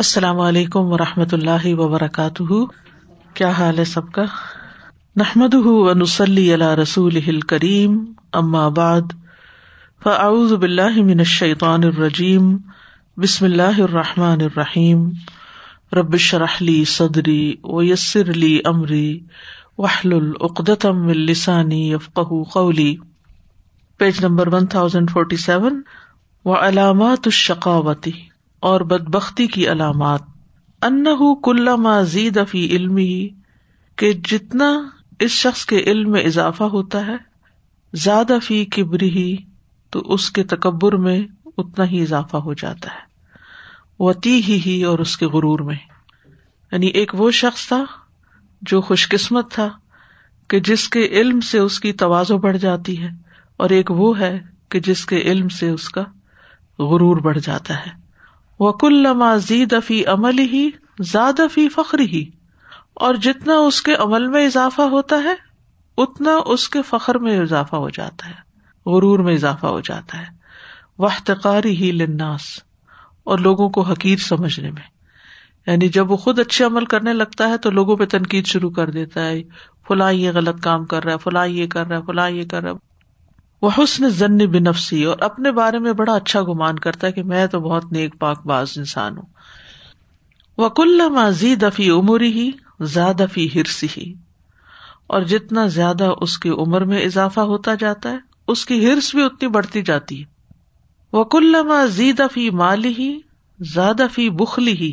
السلام علیکم و رحمۃ اللہ وبرکاتہ۔ کیا حال ہے سب کا؟ نحمد نسلی اللہ رسول کریم بعد، فاعوذ باللہ من الشیطان الرجیم، بسم اللہ الرحمٰن الرحیم۔ ربش رحلی صدری و یسر علی عمری وحل العقدم السانی یفق قولی۔ Page number one thousand forty seven و علامات الشقاوتی اور بد بختی کی علامات۔ ان زید فی علم ہی کہ جتنا اس شخص کے علم میں اضافہ ہوتا ہے زیادہ فی کبری ہی تو اس کے تکبر میں اتنا ہی اضافہ ہو جاتا ہے۔ وتی ہی ہی اور اس کے غرور میں۔ یعنی ایک وہ شخص تھا جو خوش قسمت تھا، کہ جس کے علم سے اس کی توازو بڑھ جاتی ہے، اور ایک وہ ہے کہ جس کے علم سے اس کا غرور بڑھ جاتا ہے۔ وکل زید فی عمل ہی زیادہ فی فخر ہی اور جتنا اس کے عمل میں اضافہ ہوتا ہے، اتنا اس کے فخر میں اضافہ ہو جاتا ہے، غرور میں اضافہ ہو جاتا ہے۔ وحتقاری ہی لناس اور لوگوں کو حقیر سمجھنے میں۔ یعنی جب وہ خود اچھے عمل کرنے لگتا ہے تو لوگوں پہ تنقید شروع کر دیتا ہے، فلاں یہ غلط کام کر رہا ہے، فلاں یہ کر رہا ہے، فلاں یہ کر رہا ہے۔ وہ حسن ضن بنفسی، اور اپنے بارے میں بڑا اچھا گمان کرتا ہے کہ میں تو بہت نیک پاک باز انسان ہوں۔ وہ کل ماضی دفی عمری ہی زیادہ فی ہرسی ہی اور جتنا زیادہ اس کی عمر میں اضافہ ہوتا جاتا ہے، اس کی ہرس بھی اتنی بڑھتی جاتی ہے۔ وہ کل ماضی دفی مالی ہی زیادہ فی بخلی ہی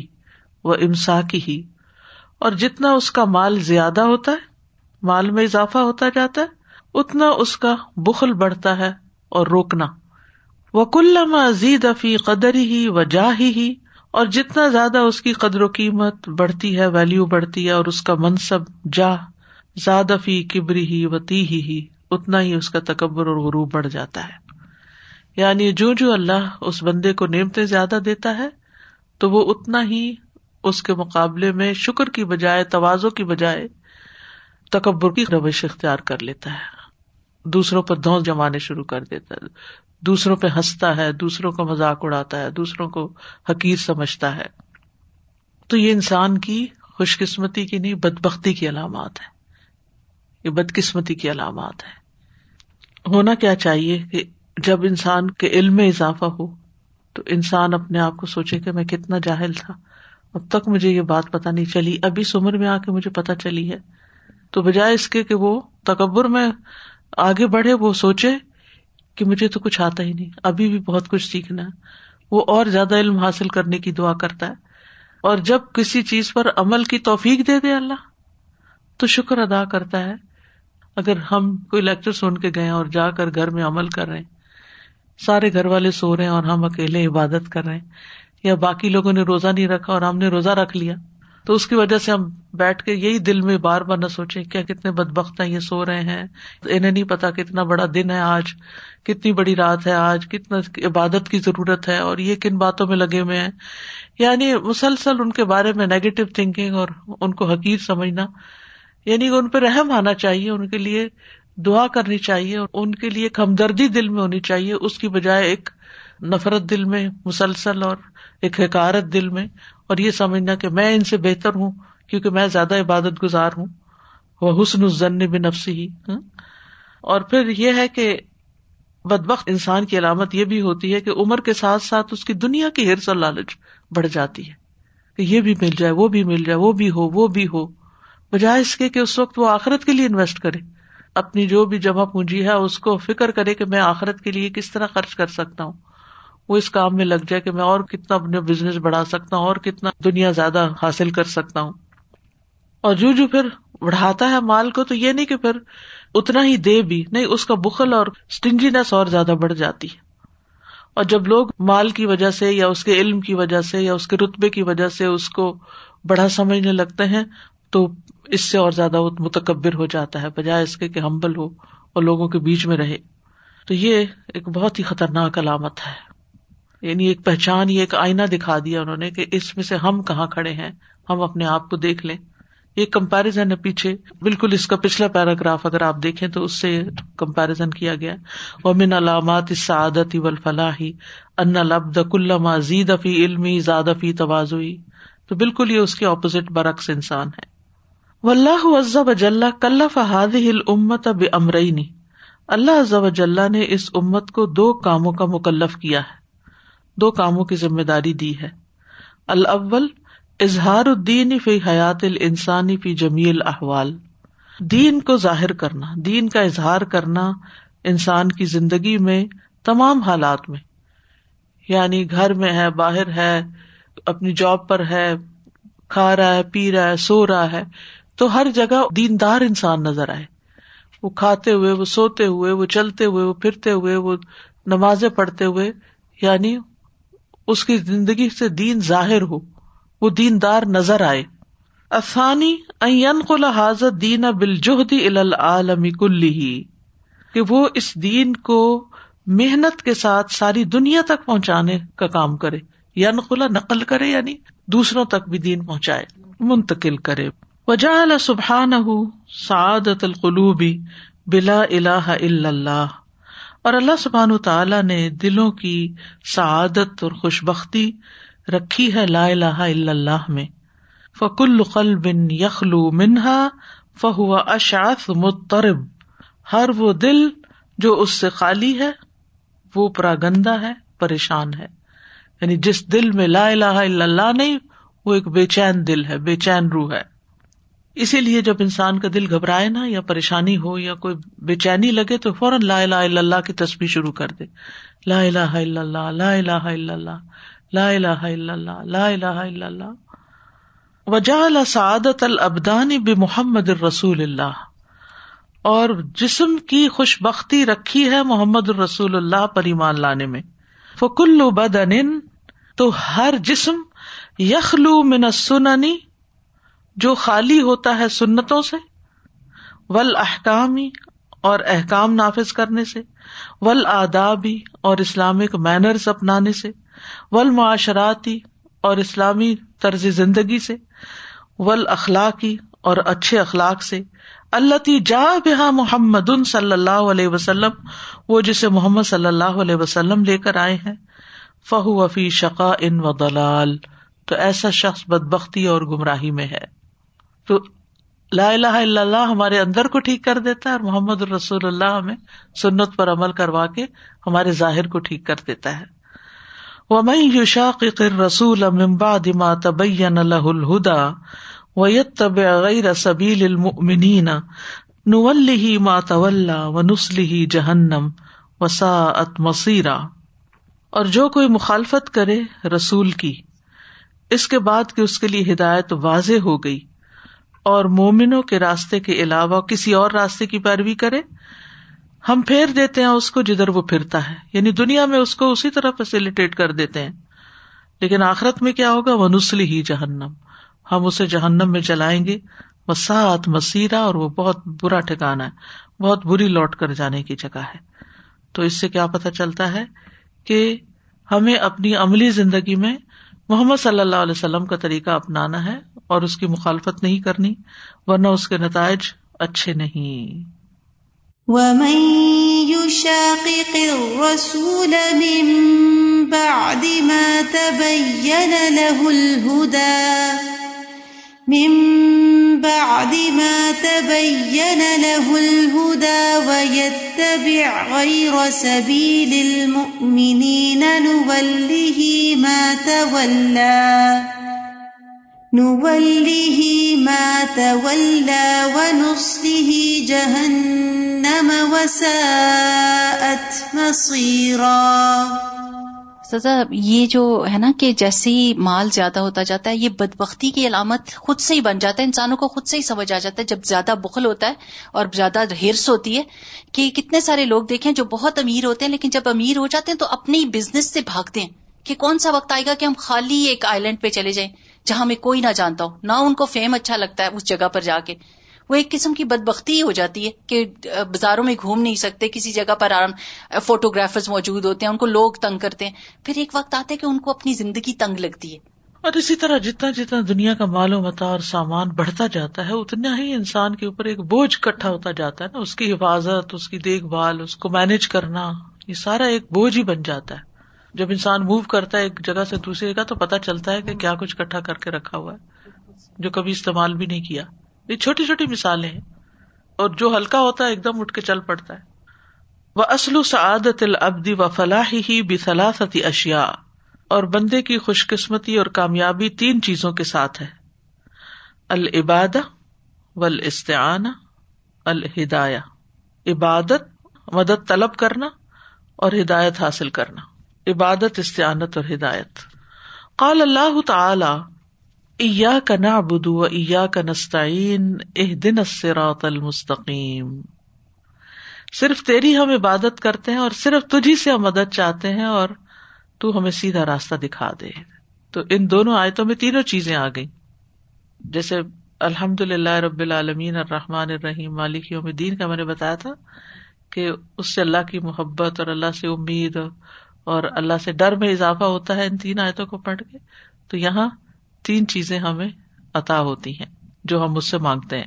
وہ امساکی ہی اور جتنا اس کا مال زیادہ ہوتا ہے، مال میں اضافہ ہوتا جاتا ہے اتنا اس کا بخل بڑھتا ہے اور روکنا۔ وہ کل مزید افی قدر ہی و جا ہی اور جتنا زیادہ اس کی قدر و قیمت بڑھتی ہے ویلو بڑھتی ہے، اور اس کا منصب جا زیادہ فی کبری ہی و تی ہی اتنا ہی اس کا تکبر اور غروب بڑھ جاتا ہے۔ یعنی جو جو اللہ اس بندے کو نعمتیں زیادہ دیتا ہے، تو وہ اتنا ہی اس کے مقابلے میں شکر کی بجائے توازوں کی بجائے تکبر کی روش اختیار کر لیتا ہے۔ دوسروں پر دھوس جمانے شروع کر دیتا ہے۔ دوسروں پہ ہنستا ہے، دوسروں کو مذاق اڑاتا ہے، دوسروں کو حقیر سمجھتا ہے۔ تو یہ انسان کی خوش قسمتی کی نہیں بد بختی کی علامات ہے یہ بدقسمتی کی علامات ہے ہونا کیا چاہیے کہ جب انسان کے علم میں اضافہ ہو، تو انسان اپنے آپ کو سوچے کہ میں کتنا جاہل تھا۔ اب تک مجھے یہ بات پتا نہیں چلی۔ ابھی عمر میں آ کے مجھے پتا چلی ہے۔ تو بجائے اس کے کہ وہ تکبر میں آگے بڑھے، وہ سوچے کہ مجھے تو کچھ آتا ہی نہیں، ابھی بھی بہت کچھ سیکھنا ہے۔ وہ اور زیادہ علم حاصل کرنے کی دعا کرتا ہے۔ اور جب کسی چیز پر عمل کی توفیق دے دے اللہ، تو شکر ادا کرتا ہے۔ اگر ہم کوئی لیکچر سن کے گئے اور جا کر گھر میں عمل کر رہے سارے گھر والے سو رہے ہیں اور ہم اکیلے عبادت کر رہے ہیں، یا باقی لوگوں نے روزہ نہیں رکھا اور ہم نے روزہ رکھ لیا تو اس کی وجہ سے ہم بیٹھ کے یہی دل میں بار بار نہ سوچے کیا کتنے بد بخت ہیں، یہ سو رہے ہیں۔ انہیں نہیں پتا کتنا بڑا دن ہے آج، کتنی بڑی رات ہے آج، کتنا عبادت کی ضرورت ہے اور یہ کن باتوں میں لگے ہوئے ہیں۔ یعنی مسلسل ان کے بارے میں نیگیٹو تھنکنگ اور ان کو حقیق سمجھنا یعنی ان پہ رحم آنا چاہیے، ان کے لیے دعا کرنی چاہیے اور ان کے لیے ایک ہمدردی دل میں ہونی چاہیے، اس کی بجائے ایک نفرت دل میں، مسلسل اور ایک حکارت دل میں۔ اور یہ سمجھنا کہ میں ان سے بہتر ہوں کیونکہ میں زیادہ عبادت گزار ہوں۔ وہ حسن الزن بن نفسی ہی اور پھر یہ ہے کہ بدبخت انسان کی علامت یہ بھی ہوتی ہے کہ عمر کے ساتھ ساتھ اس کی دنیا کی ہرس اور لالچ بڑھ جاتی ہے۔ کہ یہ بھی مل جائے، وہ بھی مل جائے، وہ بھی ہو، وہ بھی ہو۔ بجائے اس کے کہ اس وقت وہ آخرت کے لیے انویسٹ کرے۔ اپنی جو بھی جمع پونجی ہے، اس کو فکر کرے کہ میں آخرت کے لیے کس طرح خرچ کر سکتا ہوں۔ وہ اس کام میں لگ جائے کہ میں اور کتنا اپنے بزنس بڑھا سکتا ہوں اور کتنا دنیا زیادہ حاصل کر سکتا ہوں۔ اور جو جو پھر بڑھاتا ہے مال کو تو یہ نہیں کہ پھر اتنا ہی دے بھی، نہیں، اس کا بخل اور اسٹنجینس اور زیادہ بڑھ جاتی۔ ہے اور جب لوگ مال کی وجہ سے یا اس کے علم کی وجہ سے یا اس کے رتبے کی وجہ سے اس کو بڑا سمجھنے لگتے ہیں تو اس سے اور زیادہ وہ متکبر ہو جاتا ہے، بجائے اس کے کہ ہمبل ہو اور لوگوں کے بیچ میں رہے۔ تو یہ ایک بہت ہی خطرناک علامت ہے۔ یعنی ایک پہچان یہ ایک آئینہ دکھا دیا انہوں نے کہ اس میں سے ہم کہاں کھڑے ہیں، ہم اپنے آپ کو دیکھ لیں۔ یہ کمپیرزن ہے پیچھے۔ بالکل اس کا پچھلا پیراگراف اگر آپ دیکھیں تو اس سے کمپیرزن کیا گیا۔ ومن علامات سعادت و فلاحی ان لبد کل زید فی علمی زیادہ فی توازوئی تو بالکل یہ اس کے اپوزٹ برعکس انسان ہے۔ واللہ عز وجل کلف هذه الامه بامرين اللہ عز وجل نے اس امت کو دو کاموں کا مکلف کیا ہے۔ دو کاموں کی ذمہ داری دی ہے۔ الاول، اظہار الدین فی حیات الانسانی فی جمیل احوال دین کو ظاہر کرنا، دین کا اظہار کرنا انسان کی زندگی میں تمام حالات میں۔ یعنی گھر میں ہے، باہر ہے، اپنی جاب پر ہے، کھا رہا ہے، پی رہا ہے، سو رہا ہے، تو ہر جگہ دیندار انسان نظر آئے۔ وہ کھاتے ہوئے، وہ سوتے ہوئے، وہ چلتے ہوئے، وہ پھرتے ہوئے، وہ نمازیں پڑھتے ہوئے یعنی اس کی زندگی سے دین ظاہر ہو، وہ دیندار نظر آئے۔ افانی کو حاضر دین بالجہدی العالمی کلی کہ وہ اس دین کو محنت کے ساتھ ساری دنیا تک پہنچانے کا کام کرے۔ یا نقلا نقل کرے یعنی دوسروں تک بھی دین پہنچائے، منتقل کرے۔ وجہ سبحان سعادت القلوبی بلا الہ الا اللہ۔ اور اللہ سبحان تعالیٰ نے دلوں کی سعادت اور خوش بختی رکھی ہے لا الہ الا اللہ میں۔ فکل قلب یخلو منہا فہو اشاف مترب ہر وہ دل جو اس سے خالی ہے، وہ پراگندا ہے، پریشان ہے۔ یعنی جس دل میں لا الہ الا اللہ نہیں، وہ ایک بے چین دل ہے، بے چین روح ہے۔ اسی لیے جب انسان کا دل گھبرائے نا یا پریشانی ہو یا کوئی بے چینی لگے تو فوراً لا الہ الا اللہ کی تصویر شروع کر دے۔ لا الہ الا اللہ، لا الہ الا اللہ، لا الہ الا اللہ، لا الہ الا اللہ۔ وجہ سعادت العبدانی بے محمد الرسول اللہ۔ اور جسم کی خوش بختی رکھی ہے محمد الرسول اللہ پر ایمان لانے میں۔ فکل بدن تو ہر جسم یخلو من سننی جو خالی ہوتا ہے سنتوں سے ول احکامی اور احکام نافذ کرنے سے ول آدابی اور اسلامک مینرز اپنانے سے ول معاشراتی اور اسلامی طرز زندگی سے ول اخلاقی اور اچھے اخلاق سے اللہ جا بحا محمد صلی اللہ علیہ وسلم، وہ جسے محمد صلی اللہ علیہ وسلم لے کر آئے ہیں، فہو وفی شقا ان و دلال تو ایسا شخص بد بختی اور گمراہی میں ہے۔ تو لا الہ الا اللہ ہمارے اندر کو ٹھیک کر دیتا ہے اور محمد الرسول اللہ ہمیں سنت پر عمل کروا کے ہمارے ظاہر کو ٹھیک کر دیتا ہے۔ وہ میں یوشاق رسول امبا دما تبین الہ الہدا ویت طب غیر سبیل المؤمنین نولی ما طول و نسلی جہنم مسیرا اور جو کوئی مخالفت کرے رسول کی، اس کے بعد کہ اس کے لیے ہدایت واضح ہو گئی۔ اور مومنوں کے راستے کے علاوہ کسی اور راستے کی پیروی کرے ہم پھیر دیتے ہیں اس کو جدھر وہ پھرتا ہے یعنی دنیا میں اس کو اسی طرح فیسلٹیٹ کر دیتے ہیں۔ لیکن آخرت میں کیا ہوگا؟ وہ نسلی ہی جہنم ہم اسے جہنم میں چلائیں گے۔ مساط مسیرا اور وہ بہت برا ٹھکانا ہے۔ بہت بری لوٹ کر جانے کی جگہ ہے۔ تو اس سے کیا پتا چلتا ہے کہ ہمیں اپنی عملی زندگی میں محمد صلی اللہ علیہ وسلم کا طریقہ اپنانا ہے اور اس کی مخالفت نہیں کرنی، ورنہ اس کے نتائج اچھے نہیں۔ من بعد ما تبين له الهدى من بعد ما تبين له الهدى ويتبع غير سبيل المؤمنين نوله ما تولى نوله ما تولى ونصله جهنم وساءت مصيرا سزا، یہ جو ہے نا کہ جیسے ہی مال زیادہ ہوتا جاتا ہے، یہ بدبختی کی علامت خود سے ہی بن جاتا ہے، انسانوں کو خود سے ہی سمجھ آ جاتا ہے۔ جب زیادہ بخل ہوتا ہے اور زیادہ ہرس ہوتی ہے کہ کتنے سارے لوگ دیکھیں جو بہت امیر ہوتے ہیں، لیکن جب امیر ہو جاتے ہیں تو اپنے ہی بزنس سے بھاگتے ہیں کہ کون سا وقت آئے گا کہ ہم خالی ایک آئی لینڈ پہ چلے جائیں جہاں ہمیں کوئی نہ جانتا ہو، نہ ان کو فیم اچھا لگتا ہے اس جگہ پر جا کے۔ وہ ایک قسم کی بد بختی ہو جاتی ہے کہ بازاروں میں گھوم نہیں سکتے، کسی جگہ پر آرام فوٹوگرافر موجود ہوتے ہیں، ان کو لوگ تنگ کرتے ہیں۔ پھر ایک وقت آتے کہ ان کو اپنی زندگی تنگ لگتی ہے۔ اور اسی طرح جتنا جتنا دنیا کا مال و متا اور سامان بڑھتا جاتا ہے، اتنا ہی انسان کے اوپر ایک بوجھ کٹھا ہوتا جاتا ہے نا۔ اس کی حفاظت، اس کی دیکھ بھال، اس کو مینج کرنا، یہ سارا ایک بوجھ ہی بن جاتا ہے۔ جب انسان موو کرتا ہے ایک جگہ سے دوسری جگہ، تو پتا چلتا ہے کہ کیا کچھ کٹھا کر کے رکھا ہوا ہے، جو کبھی استعمال بھی نہیں کیا۔ یہ چھوٹی چھوٹی مثالیں ہیں اور جو ہلکا ہوتا ہے، ایک دم اٹھ کے چل پڑتا ہے۔ وہ اسلو سعادت العبدی و فلاح ہی بلاثتی اشیا اور بندے کی خوش قسمتی اور کامیابی تین چیزوں کے ساتھ ہے۔ العباد والاستعان الہدایہ۔ عبادت، مدد طلب کرنا اور ہدایت حاصل کرنا۔ عبادت، استعانت اور ہدایت۔ قال اللہ تعالی ایا کا نعبد و ایا کا نستعین الصراط المستقیم صرف تیری ہم عبادت کرتے ہیں اور صرف تجھی سے ہم مدد چاہتے ہیں اور تو ہمیں سیدھا راستہ دکھا دے۔ تو ان دونوں آیتوں میں تینوں چیزیں آ گئی جیسے الحمد للہ رب العالمین الرحمٰن الرحیم، مالک یوم دین کا میں نے بتایا تھا کہ اس سے اللہ کی محبت اور اللہ سے امید اور اللہ سے ڈر میں اضافہ ہوتا ہے ان تین آیتوں کو پڑھ کے۔ تو یہاں تین چیزیں ہمیں عطا ہوتی ہیں جو ہم اس سے مانگتے ہیں۔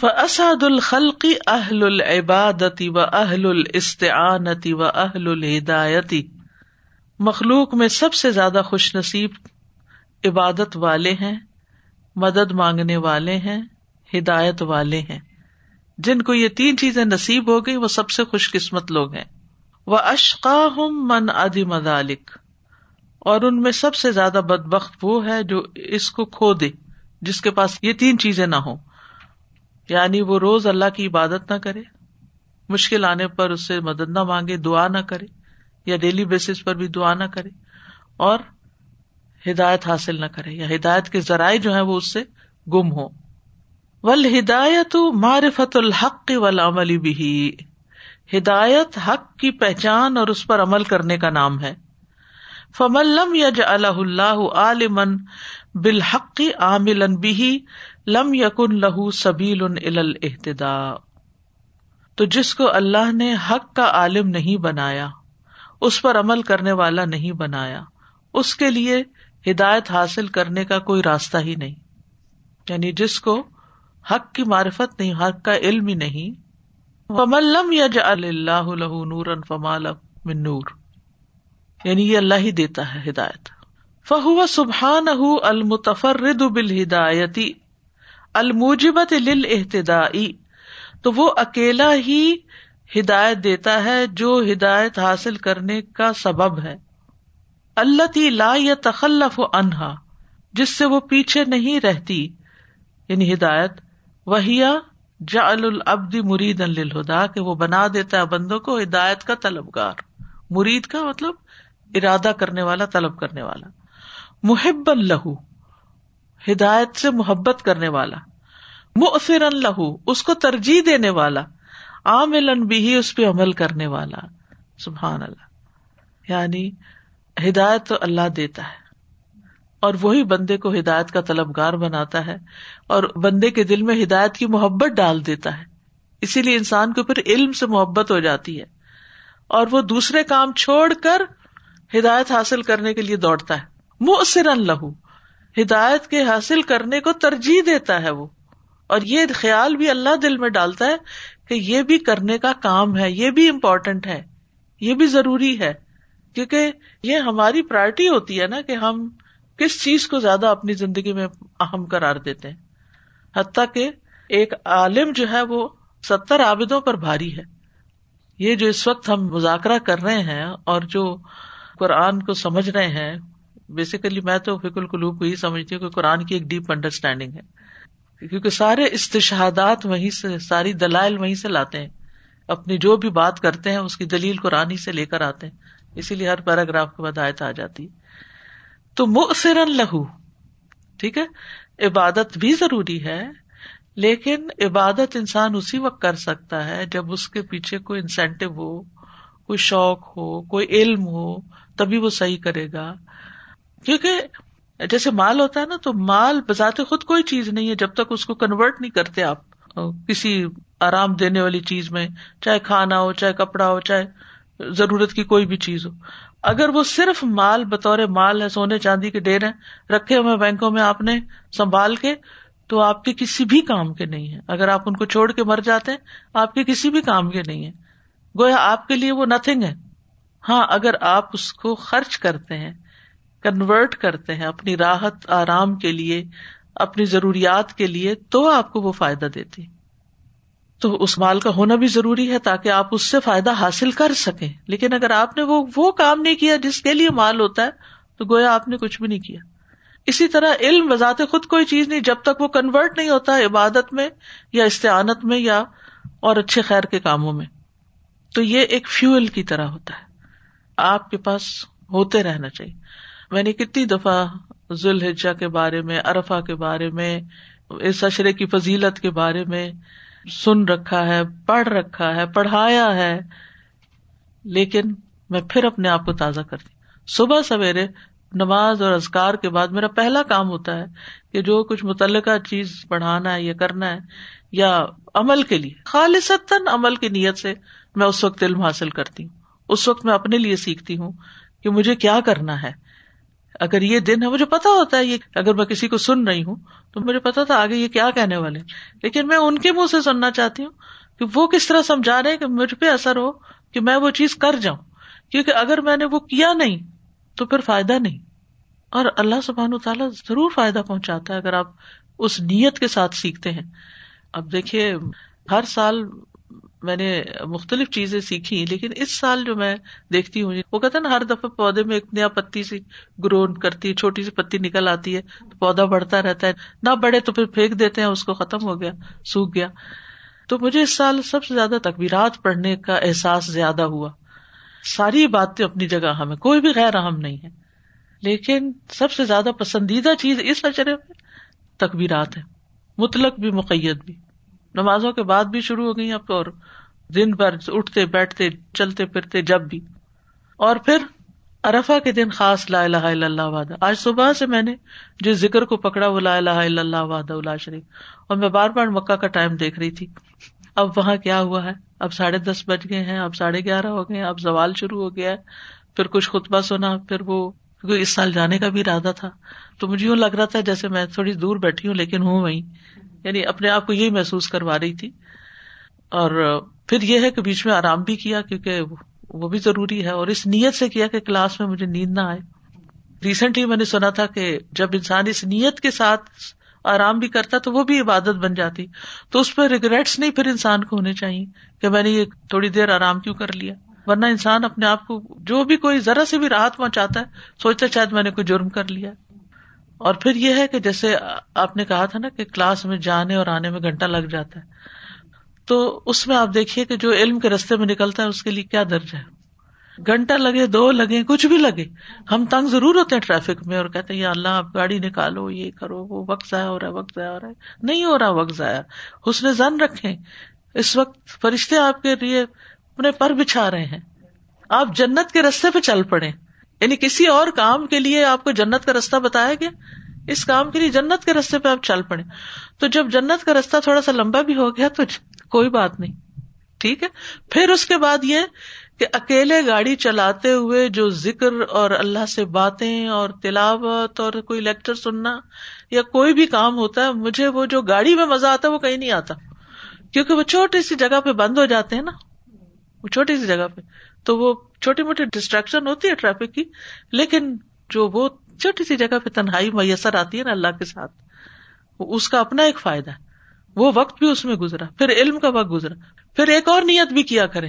فساد الخلقی اہل العبادتی و اہل الاستعانتی و اہل الہدایتی مخلوق میں سب سے زیادہ خوش نصیب عبادت والے ہیں۔ مدد مانگنے والے ہیں، ہدایت والے ہیں۔ جن کو یہ تین چیزیں نصیب ہو گئی، وہ سب سے خوش قسمت لوگ ہیں۔ وہ اشقا ہم من ادی مدالک اور ان میں سب سے زیادہ بد بخت وہ ہے جو اس کو کھو دے، جس کے پاس یہ تین چیزیں نہ ہو یعنی وہ روز اللہ کی عبادت نہ کرے، مشکل آنے پر اس سے مدد نہ مانگے، دعا نہ کرے، یا ڈیلی بیسس پر بھی دعا نہ کرے۔ اور ہدایت حاصل نہ کرے، یا ہدایت کے ذرائع جو ہے وہ اس سے گم ہو ول ہدایت معرفت الحق عملی بھی ہدایت حق کی پہچان اور اس پر عمل کرنے کا نام ہے۔ فملم یج اللہ عالمن بالحق عامل بھی لم یقن لہو سبیل الحتدا تو جس کو اللہ نے حق کا عالم نہیں بنایا، اس پر عمل کرنے والا نہیں بنایا، اس کے لیے ہدایت حاصل کرنے کا کوئی راستہ ہی نہیں۔ یعنی جس کو حق کی معرفت نہیں، حق کا علم ہی نہیں۔ فملم یج اللہ نور فمال من نور۔ یعنی یہ اللہ ہی دیتا ہے ہدایت۔ فہو سبحان المتفرد بالہدایتی الموجبت للتدائی تو وہ اکیلا ہی ہدایت دیتا ہے جو ہدایت حاصل کرنے کا سبب ہے۔ اللہ تی لا یا تخلف انہا جس سے وہ پیچھے نہیں رہتی۔ یعنی ہدایت وہیا جا العبدی مرید الہدا کہ وہ بنا دیتا ہے بندوں کو ہدایت کا طلبگار۔ مرید کا مطلب ارادہ کرنے والا، طلب کرنے والا۔ محب لہو، ہدایت سے محبت کرنے والا۔ مؤثر لہو، اس کو ترجیح دینے والا۔ عامل بھی اس پہ عمل کرنے والا۔ سبحان اللہ۔ یعنی ہدایت تو اللہ دیتا ہے اور وہی بندے کو ہدایت کا طلبگار بناتا ہے اور بندے کے دل میں ہدایت کی محبت ڈال دیتا ہے اسی لیے انسان کے اوپر علم سے محبت ہو جاتی ہے اور وہ دوسرے کام چھوڑ کر ہدایت حاصل کرنے کے لیے دوڑتا ہے مؤثر لہو ہدایت کے حاصل کرنے کو ترجیح دیتا ہے وہ اور یہ خیال بھی اللہ دل میں ڈالتا ہے کہ یہ بھی کرنے کا کام ہے یہ بھی امپورٹینٹ ہے یہ بھی ضروری ہے کیونکہ یہ ہماری پرائرٹی ہوتی ہے نا کہ ہم کس چیز کو زیادہ اپنی زندگی میں اہم کرار دیتے ہیں۔ حتیٰ کہ ایک عالم جو ہے وہ ستر عابدوں پر بھاری ہے۔ یہ جو اس وقت ہم مذاکرہ کر رہے ہیں اور جو قرآن کو سمجھ رہے ہیں بیسیکلی میں تو فکر القلوب کو ہی سمجھتی ہوں کہ قرآن کی ایک ڈیپ انڈرسٹینڈنگ ہے۔ کیونکہ سارے استشہادات وہیں سے، ساری دلائل وہیں سے لاتے ہیں۔ اپنی جو بھی بات کرتے ہیں، اس کی دلیل قرآن ہی سے لے کر آتے ہیں۔ اسی لیے ہر پیراگراف کے بعد آیت آ جاتی۔ تو مؤثر لہو، ٹھیک ہے؟ عبادت بھی ضروری ہے، لیکن عبادت انسان اسی وقت کر سکتا ہے جب اس کے پیچھے کوئی انسینٹو ہو، کوئی شوق ہو، کوئی علم ہو تبھی وہ صحیح کرے گا۔ کیونکہ جیسے مال ہوتا ہے نا، تو مال بذات خود کوئی چیز نہیں ہے، جب تک اس کو کنورٹ نہیں کرتے آپ۔ کسی آرام دینے والی چیز میں، چاہے کھانا ہو، چاہے کپڑا ہو، چاہے ضرورت کی کوئی بھی چیز ہو۔ اگر وہ صرف مال، بطور مال ہے، سونے چاندی کے ڈیر ہیں، رکھے ہوئے بینکوں میں آپ نے سنبھال کے، تو آپ کے کسی بھی کام کے نہیں ہے اگر آپ ان کو چھوڑ کے مر جاتے ہیں، آپ کے کسی بھی کام کے نہیں ہے گویا آپ کے لیے وہ نتھنگ ہے۔ ہاں اگر آپ اس کو خرچ کرتے ہیں کنورٹ کرتے ہیں، اپنی راحت، آرام کے لیے، اپنی ضروریات کے لیے، تو آپ کو وہ فائدہ دیتی۔ تو اس مال کا ہونا بھی ضروری ہے تاکہ آپ اس سے فائدہ حاصل کر سکیں۔ لیکن اگر آپ نے وہ وہ کام نہیں کیا جس کے لیے مال ہوتا ہے، تو گویا آپ نے کچھ بھی نہیں کیا۔ اسی طرح علم وضاحت خود کوئی چیز نہیں، جب تک وہ کنورٹ نہیں ہوتا عبادت میں یا استعانت میں یا اور اچھے خیر کے کاموں میں۔ تو یہ ایک فیول کی طرح ہوتا ہے۔ آپ کے پاس ہوتے رہنا چاہیے۔ میں نے کتنی دفعہ ذوالحجا کے بارے میں ارفا کے بارے میں، اس اشرے کی فضیلت کے بارے میں سن رکھا ہے، پڑھ رکھا ہے، پڑھایا ہے، لیکن میں پھر اپنے آپ کو تازہ کرتی صبح سویرے نماز اور ازکار کے بعد میرا پہلا کام ہوتا ہے کہ جو کچھ متعلقہ چیز پڑھانا ہے یا کرنا ہے یا عمل کے لیے خالص عمل کی نیت سے میں اس وقت علم حاصل کرتی ہوں۔ اس وقت میں اپنے لیے سیکھتی ہوں کہ مجھے کیا کرنا ہے۔ اگر یہ دن ہے، مجھے پتا ہوتا ہے یہ، اگر میں کسی کو سن رہی ہوں تو مجھے پتا تھا آگے یہ کیا کہنے والے لیکن میں ان کے منہ سے سننا چاہتی ہوں کہ وہ کس طرح سمجھا رہے کہ مجھ پہ اثر ہو کہ میں وہ چیز کر جاؤں۔ کیونکہ اگر میں نے وہ کیا نہیں تو پھر فائدہ نہیں۔ اور اللہ سبحان تعالیٰ ضرور فائدہ پہنچاتا ہے اگر آپ اس نیت کے ساتھ سیکھتے ہیں۔ اب دیکھیے، ہر سال میں نے مختلف چیزیں سیکھی لیکن اس سال جو میں دیکھتی ہوں، وہ کہتے نا، ہر دفعہ پودے میں ایک نیا پتی سی گرو کرتی ہے، چھوٹی سی پتی نکل آتی ہے، تو پودا بڑھتا رہتا ہے۔ نہ بڑھے تو پھر پھینک دیتے ہیں، اس کو ختم ہو گیا، سوکھ گیا۔ تو مجھے اس سال سب سے زیادہ تقبیرات پڑھنے کا احساس زیادہ ہوا۔ ساری باتیں اپنی جگہ ہمیں کوئی بھی غیر اہم نہیں ہے۔ لیکن سب سے زیادہ پسندیدہ چیز اس اشرے میں تقبیرات ہے مطلق بھی مقیت بھی۔ نمازوں کے بعد بھی شروع ہو گئی اب اور دن بھر اٹھتے، بیٹھتے، چلتے پھرتے جب بھی۔ اور پھر ارفا کے دن خاص لا الہ الا اللہ وعدہ آج صبح سے میں نے جس ذکر کو پکڑا وہ لا الہ الا اللہ وعدہ اللہ شریف اور میں بار بار مکہ کا ٹائم دیکھ رہی تھی۔ اب وہاں کیا ہوا ہے؟ اب ساڑھے دس بج گئے ہیں، اب ساڑھے گیارہ ہو گئے اب زوال شروع ہو گیا ہے۔ پھر کچھ خطبہ سنا، پھر وہ کیونکہ اس سال جانے کا بھی ارادہ تھا۔ تو مجھے یوں لگ رہا تھا جیسے میں تھوڑی دور بیٹھی ہوں لیکن ہوں وہیں۔ یعنی اپنے آپ کو یہی محسوس کروا رہی تھی اور پھر یہ ہے کہ بیچ میں آرام بھی کیا کیونکہ وہ بھی ضروری ہے اور اس نیت سے کیا کہ کلاس میں مجھے نیند نہ آئے۔ ریسنٹلی میں نے سنا تھا کہ جب انسان اس نیت کے ساتھ آرام بھی کرتا تو وہ بھی عبادت بن جاتی۔ تو اس پہ ریگریٹس نہیں پھر انسان کو ہونے چاہیے کہ میں نے یہ تھوڑی دیر آرام کیوں کر لیا۔ ورنہ انسان اپنے آپ کو جو بھی کوئی ذرا سے بھی راحت پہنچاتا ہے، سوچتا شاید میں نے کوئی جرم کر لیا۔ اور پھر یہ ہے کہ جیسے آپ نے کہا تھا نا کہ کلاس میں جانے اور آنے میں گھنٹہ لگ جاتا ہے، تو اس میں آپ دیکھیے کہ جو علم کے رستے میں نکلتا ہے، اس کے لیے کیا درج ہے؟ گھنٹہ لگے، دو لگے، کچھ بھی لگے۔ ہم تنگ ضرور ہوتے ہیں ٹریفک میں اور کہتے ہیں، یا اللہ، آپ گاڑی نکالو، یہ کرو، وہ وقت ضائع ہو رہا ہے، وقت ضائع ہو رہا ہے۔ نہیں ہو رہا وقت ضائع۔ حسن زن رکھے اس وقت فرشتے آپ کے لیے اپنے پر بچھا رہے ہیں۔ آپ جنت کے رستے پہ چل پڑے۔ یعنی کسی اور کام کے لیے آپ کو جنت کا رستہ بتایا گیا؟ اس کام کے لیے جنت کے رستے پہ آپ چل پڑے۔ تو جب جنت کا رستہ تھوڑا سا لمبا بھی ہو گیا تو جی، کوئی بات نہیں۔ ٹھیک ہے؟ پھر اس کے بعد یہ کہ اکیلے گاڑی چلاتے ہوئے جو ذکر اور اللہ سے باتیں اور تلاوت اور کوئی لیکچر سننا یا کوئی بھی کام ہوتا ہے، مجھے وہ جو گاڑی میں مزہ آتا ہے وہ کہیں نہیں آتا۔ کیونکہ وہ چھوٹی سی جگہ پہ بند ہو جاتے ہیں نا۔ وہ چھوٹی سی جگہ پہ۔ تو وہ چھوٹی موٹی ڈسٹریکشن ہوتی ہے ٹریفک کی، لیکن جو وہ چھوٹی سی جگہ پہ تنہائی میسر آتی ہے نا اللہ کے ساتھ اس کا اپنا ایک فائدہ ہے۔ وہ وقت بھی اس میں گزرا، پھر علم کا وقت گزرا۔ پھر ایک اور نیت بھی کیا کرے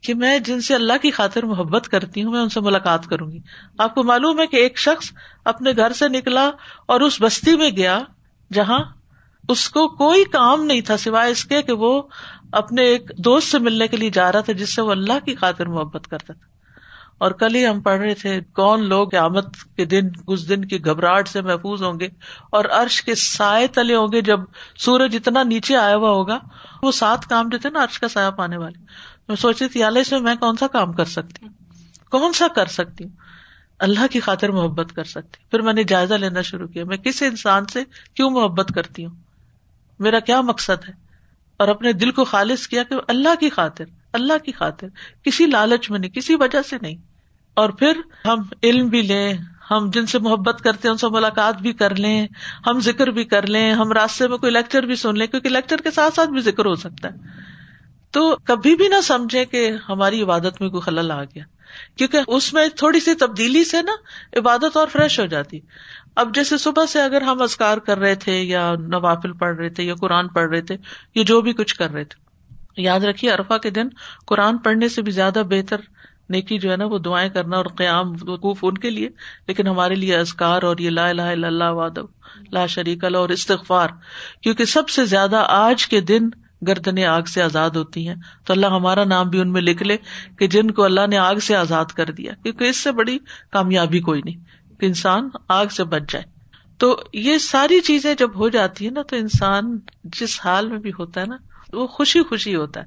کہ میں جن سے اللہ کی خاطر محبت کرتی ہوں، میں ان سے ملاقات کروں گی۔ آپ کو معلوم ہے کہ ایک شخص اپنے گھر سے نکلا اور اس بستی میں گیا جہاں اس کو کوئی کام نہیں تھا سوائے اس کے کہ وہ اپنے ایک دوست سے ملنے کے لیے جا رہا تھا جس سے وہ اللہ کی خاطر محبت کرتا تھا۔ اور کل ہی ہم پڑھ رہے تھے، کون لوگ آمد کے دن، اس دن کی گھبراہٹ سے محفوظ ہوں گے اور عرش کے سائے تلے ہوں گے۔ جب سورج اتنا نیچے آیا ہوا ہوگا، وہ سات کام جو تھے نا، عرش کا سایہ پانے والے۔ میں سوچ رہی تھی اس میں میں کون سا کام کر سکتی ہوں؟ کون سا کر سکتی ہوں؟ اللہ کی خاطر محبت کر سکتی پھر میں نے جائزہ لینا شروع کیا۔ میں کس انسان سے کیوں محبت کرتی ہوں؟ میرا کیا مقصد ہے؟ اور اپنے دل کو خالص کیا کہ اللہ کی خاطر، اللہ کی خاطر، کسی لالچ میں نہیں، کسی وجہ سے نہیں۔ اور پھر ہم علم بھی لیں، ہم جن سے محبت کرتے ہیں ان سے ملاقات بھی کر لیں، ہم ذکر بھی کر لیں، ہم راستے میں کوئی لیکچر بھی سن لیں، کیونکہ لیکچر کے ساتھ ساتھ بھی ذکر ہو سکتا ہے۔ تو کبھی بھی نہ سمجھے کہ ہماری عبادت میں کوئی خلل آ گیا۔ کیونکہ اس میں تھوڑی سی تبدیلی سے نا عبادت اور فریش ہو جاتی۔ اب جیسے صبح سے اگر ہم ازکار کر رہے تھے یا نوافل پڑھ رہے تھے یا قرآن پڑھ رہے تھے یا جو بھی کچھ کر رہے تھے، یاد رکھیے ارفا کے دن قرآن پڑھنے سے بھی زیادہ بہتر نیکی جو ہے نا وہ دعائیں کرنا اور قیام وقوف ان کے لیے، لیکن ہمارے لیے ازکار اور یہ لا الہ الا اللہ وادو لا شریک اللہ اور استغفار، کیونکہ سب سے زیادہ آج کے دن گردنے آگ سے آزاد ہوتی ہیں۔ تو اللہ ہمارا نام بھی ان میں لکھ لے کہ جن کو اللہ نے آگ سے آزاد کر دیا، کیونکہ اس سے بڑی کامیابی کوئی نہیں۔ کہ انسان آگ سے بچ جائے۔ تو یہ ساری چیزیں جب ہو جاتی ہے نا، تو انسان جس حال میں بھی ہوتا ہے نا، وہ خوشی خوشی ہوتا ہے۔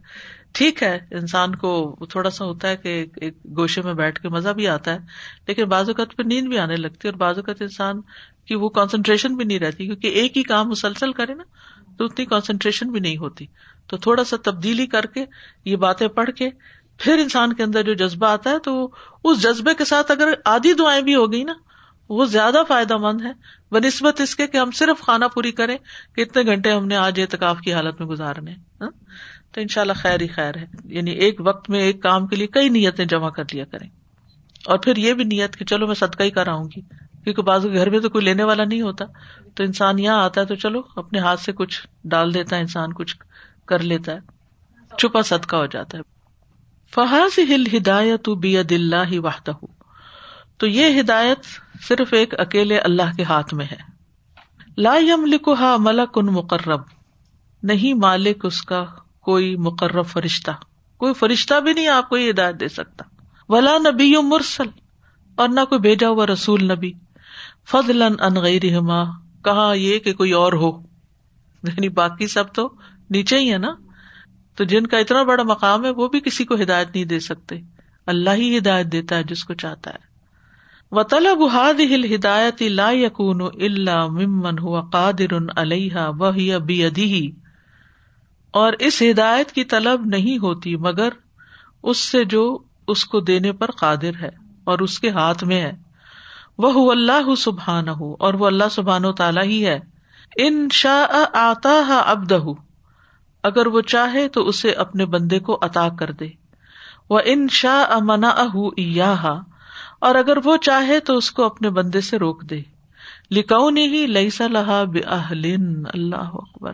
ٹھیک ہے، انسان کو تھوڑا سا ہوتا ہے کہ ایک گوشے میں بیٹھ کے مزہ بھی آتا ہے، لیکن بعض اوقات پہ نیند بھی آنے لگتی ہے اور بعض اوقات انسان کی وہ کانسنٹریشن بھی نہیں رہتی، کیونکہ ایک ہی کام مسلسل کرے نا، تو اتنی کانسنٹریشن بھی نہیں ہوتی۔ تو تھوڑا سا تبدیلی کر کے، یہ باتیں پڑھ کے، پھر انسان کے اندر جو جذبہ آتا ہے، تو اس جذبے کے ساتھ اگر آدھی دعائیں بھی ہو گئی نا وہ زیادہ فائدہ مند ہے۔ بہ نسبت اس کے کہ ہم صرف کھانا پوری کریں کہ اتنے گھنٹے ہم نے آج اعتکاف کی حالت میں گزارنے ہاں؟ تو ان شاء اللہ خیر ہی خیر ہے۔ یعنی ایک وقت میں ایک کام کے لیے کئی نیتیں جمع کر لیا کریں۔ اور پھر یہ بھی نیت کہ چلو میں صدقہ ہی کراؤں گی، کیونکہ بعض گھر میں تو کوئی لینے والا نہیں ہوتا۔ تو انسان یہاں آتا ہے تو چلو اپنے ہاتھ سے کچھ ڈال دیتا ہے، انسان کچھ کر لیتا ہے، چھپا صدقہ ہو جاتا ہے۔ فہاز ہل ہدایت اللہ واہدہ تو یہ ہدایت صرف ایک اکیلے اللہ کے ہاتھ میں ہے۔ لا یملکہا ملک ان مقرب۔ نہیں مالک اس کا کوئی مقرر فرشتہ۔ کوئی فرشتہ بھی نہیں آپ کو یہ ہدایت دے سکتا۔ ولا نبی مرسل۔ اور نہ کوئی بھیجا ہوا رسول نبی۔ فضل ان غیر کہاں یہ کہ کوئی اور ہو۔ یعنی باقی سب تو نیچے ہی ہے نا۔ تو جن کا اتنا بڑا مقام ہے وہ بھی کسی کو ہدایت نہیں دے سکتے۔ اللہ ہی ہدایت دیتا ہے جس کو چاہتا ہے۔ و طلب ہاد ہل ہدایت لا یقون اللہ ممن ہوا قادر علیہ وہ ادی اور اس ہدایت کی طلب نہیں ہوتی مگر اس سے جو اس کو دینے پر قادر ہے اور اس کے ہاتھ میں ہے. وہ اللہ سبحان ہو اور وہ اللہ سبحان و تعالی ہی ہے. ان شاہ آتا ابدہ اگر وہ چاہے تو اسے اپنے بندے کو عطا کر دے. وہ ان شاہ امنا اہ اور اگر وہ چاہے تو اس کو اپنے بندے سے روک دے۔ لکھو نہیں لئی صلاح اللہ اکبر۔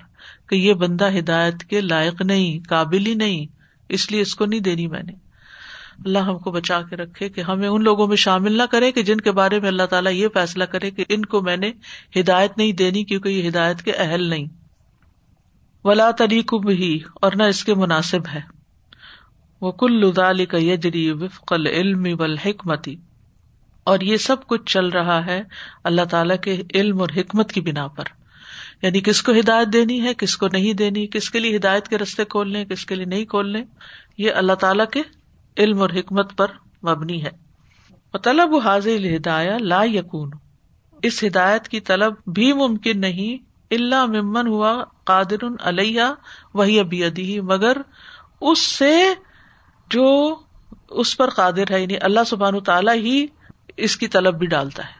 کہ یہ بندہ ہدایت کے لائق نہیں، قابل ہی نہیں۔ اس لیے اس کو نہیں دینی میں نے۔ اللہ ہم کو بچا کے رکھے کہ ہمیں ان لوگوں میں شامل نہ کرے کہ جن کے بارے میں اللہ تعالیٰ یہ فیصلہ کرے کہ ان کو میں نے ہدایت نہیں دینی کیونکہ یہ ہدایت کے اہل نہیں۔ ولا طریق بھی اور نہ اس کے مناسب ہے۔ وہ کل لدال کا یجری وفق العلم والحکمتی اور یہ سب کچھ چل رہا ہے اللہ تعالیٰ کے علم اور حکمت کی بنا پر۔ یعنی کس کو ہدایت دینی ہے، کس کو نہیں دینی، کس کے لیے ہدایت کے رستے کھولنے کس کے لیے نہیں کھولنے یہ اللہ تعالیٰ کے علم اور حکمت پر مبنی ہے۔ طلب حاضر ہدایہ لا یقون اس ہدایت کی طلب بھی ممکن نہیں اللہ ممن ہوا قادر علیہ وہی ابی ادی مگر اس سے جو اس پر قادر ہے یعنی اللہ سبحان تعالیٰ ہی اس کی طلب بھی ڈالتا ہے۔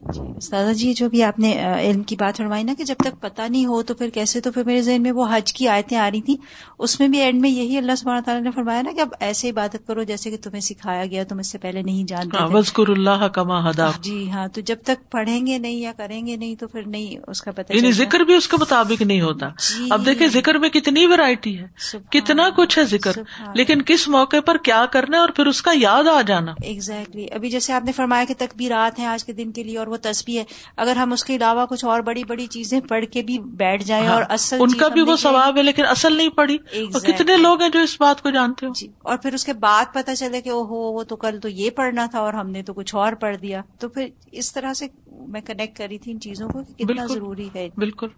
جی۔ جی جو بھی آپ نے علم کی بات فرمائی نا کہ جب تک پتا نہیں ہو تو پھر کیسے تو پھر میرے ذہن میں وہ حج کی آیتیں آ رہی تھی اس میں بھی اینڈ میں یہی اللہ سبحانہ تعالیٰ نے فرمایا نا کہ اب ایسے عبادت کرو جیسے کہ تمہیں سکھایا گیا تم اس سے پہلے نہیں جانتے ہاں، اللہ کما ہدا۔ جی ہاں تو جب تک پڑھیں گے نہیں یا کریں گے نہیں تو پھر نہیں اس کا پتہ یعنی ذکر بھی اس کے مطابق نہیں ہوتا۔ جی۔ اب دیکھیں ذکر میں کتنی ویرائٹی ہے کتنا کچھ ہے ذکر۔ لیکن کس موقع پر کیا کرنا ہے اور پھر اس کا یاد آ جانا۔ ایگزیکٹلی ابھی جیسے آپ نے فرمایا کہ تکبیرات ہیں آج کے دن کے لیے اور وہ تصویر ہے۔ اگر ہم اس کے علاوہ کچھ اور بڑی بڑی چیزیں پڑھ کے بھی بیٹھ جائیں ہاں، اور اصل ان کا بھی وہ ثواب ہے لیکن اصل نہیں پڑھی۔ کتنے لوگ ہیں جو اس بات کو جانتے ہو جی اور پھر اس کے بعد پتا چلے کہ وہ تو کل تو یہ پڑھنا تھا اور ہم نے تو کچھ اور پڑھ دیا۔ تو پھر اس طرح سے میں کنیکٹ کری تھی ان چیزوں کو کتنا ضروری ہے۔ بالکل۔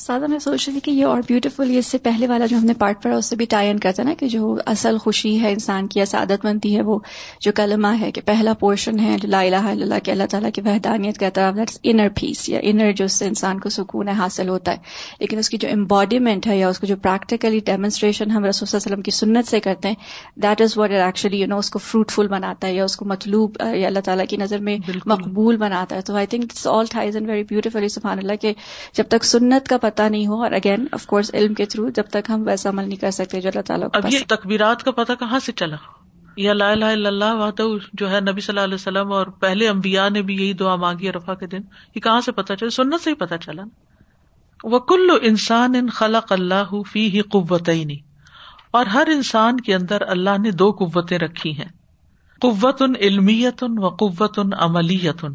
سادہ میں سوچ رہی تھی کہ یہ اور بیوٹیفل یہ اس سے پہلے والا جو ہم نے پارٹ پڑھا اس سے بھی ٹائی ان کرتا نا کہ جو اصل خوشی ہے انسان کی سعادت مندی ہے وہ جو کلمہ ہے کہ پہلا پورشن ہے لا الہ الا اللہ کہ اللہ تعالیٰ کی وحدانیت کہتا ہے دیٹس انر پیس یا انر جو اس سے انسان کو سکون ہے حاصل ہوتا ہے۔ لیکن اس کی جو امباڈیمنٹ ہے یا اس کو جو پریکٹیکلی ڈیمونسٹریشن ہم رسول اللہ وسلم کی سنت سے کرتے ہیں that is what actually you know اس کو فروٹفل بناتا ہے یا اس کو مطلوب یا اللہ تعالیٰ کی نظر میں مقبول بناتا ہے۔ تو I think all ties and very beautifully سبحان اللہ کہ جب تک سنت کا پتہ نہیں ہو اور اگین آف کورس علم کے تھرو جب تک ہم ویسا عمل نہیں کر سکتے جو اللہ تعالیٰ اب یہ تکبیرات کا پتہ کہاں سے چلا؟ یا لا الہ الا اللہ وحدہ جو ہے نبی صلی اللہ علیہ وسلم اور پہلے انبیاء نے بھی یہی دعا مانگی رفا کے دن یہ کہاں سے پتا چلا؟ سنت سے ہی پتا چلا وہ کل انسان ان خلق اللہ فی ہی قوت اور ہر انسان کے اندر اللہ نے دو قوتیں رکھی ہیں۔ قوت ان علمیت ان و قوت ان عملیت۔ ان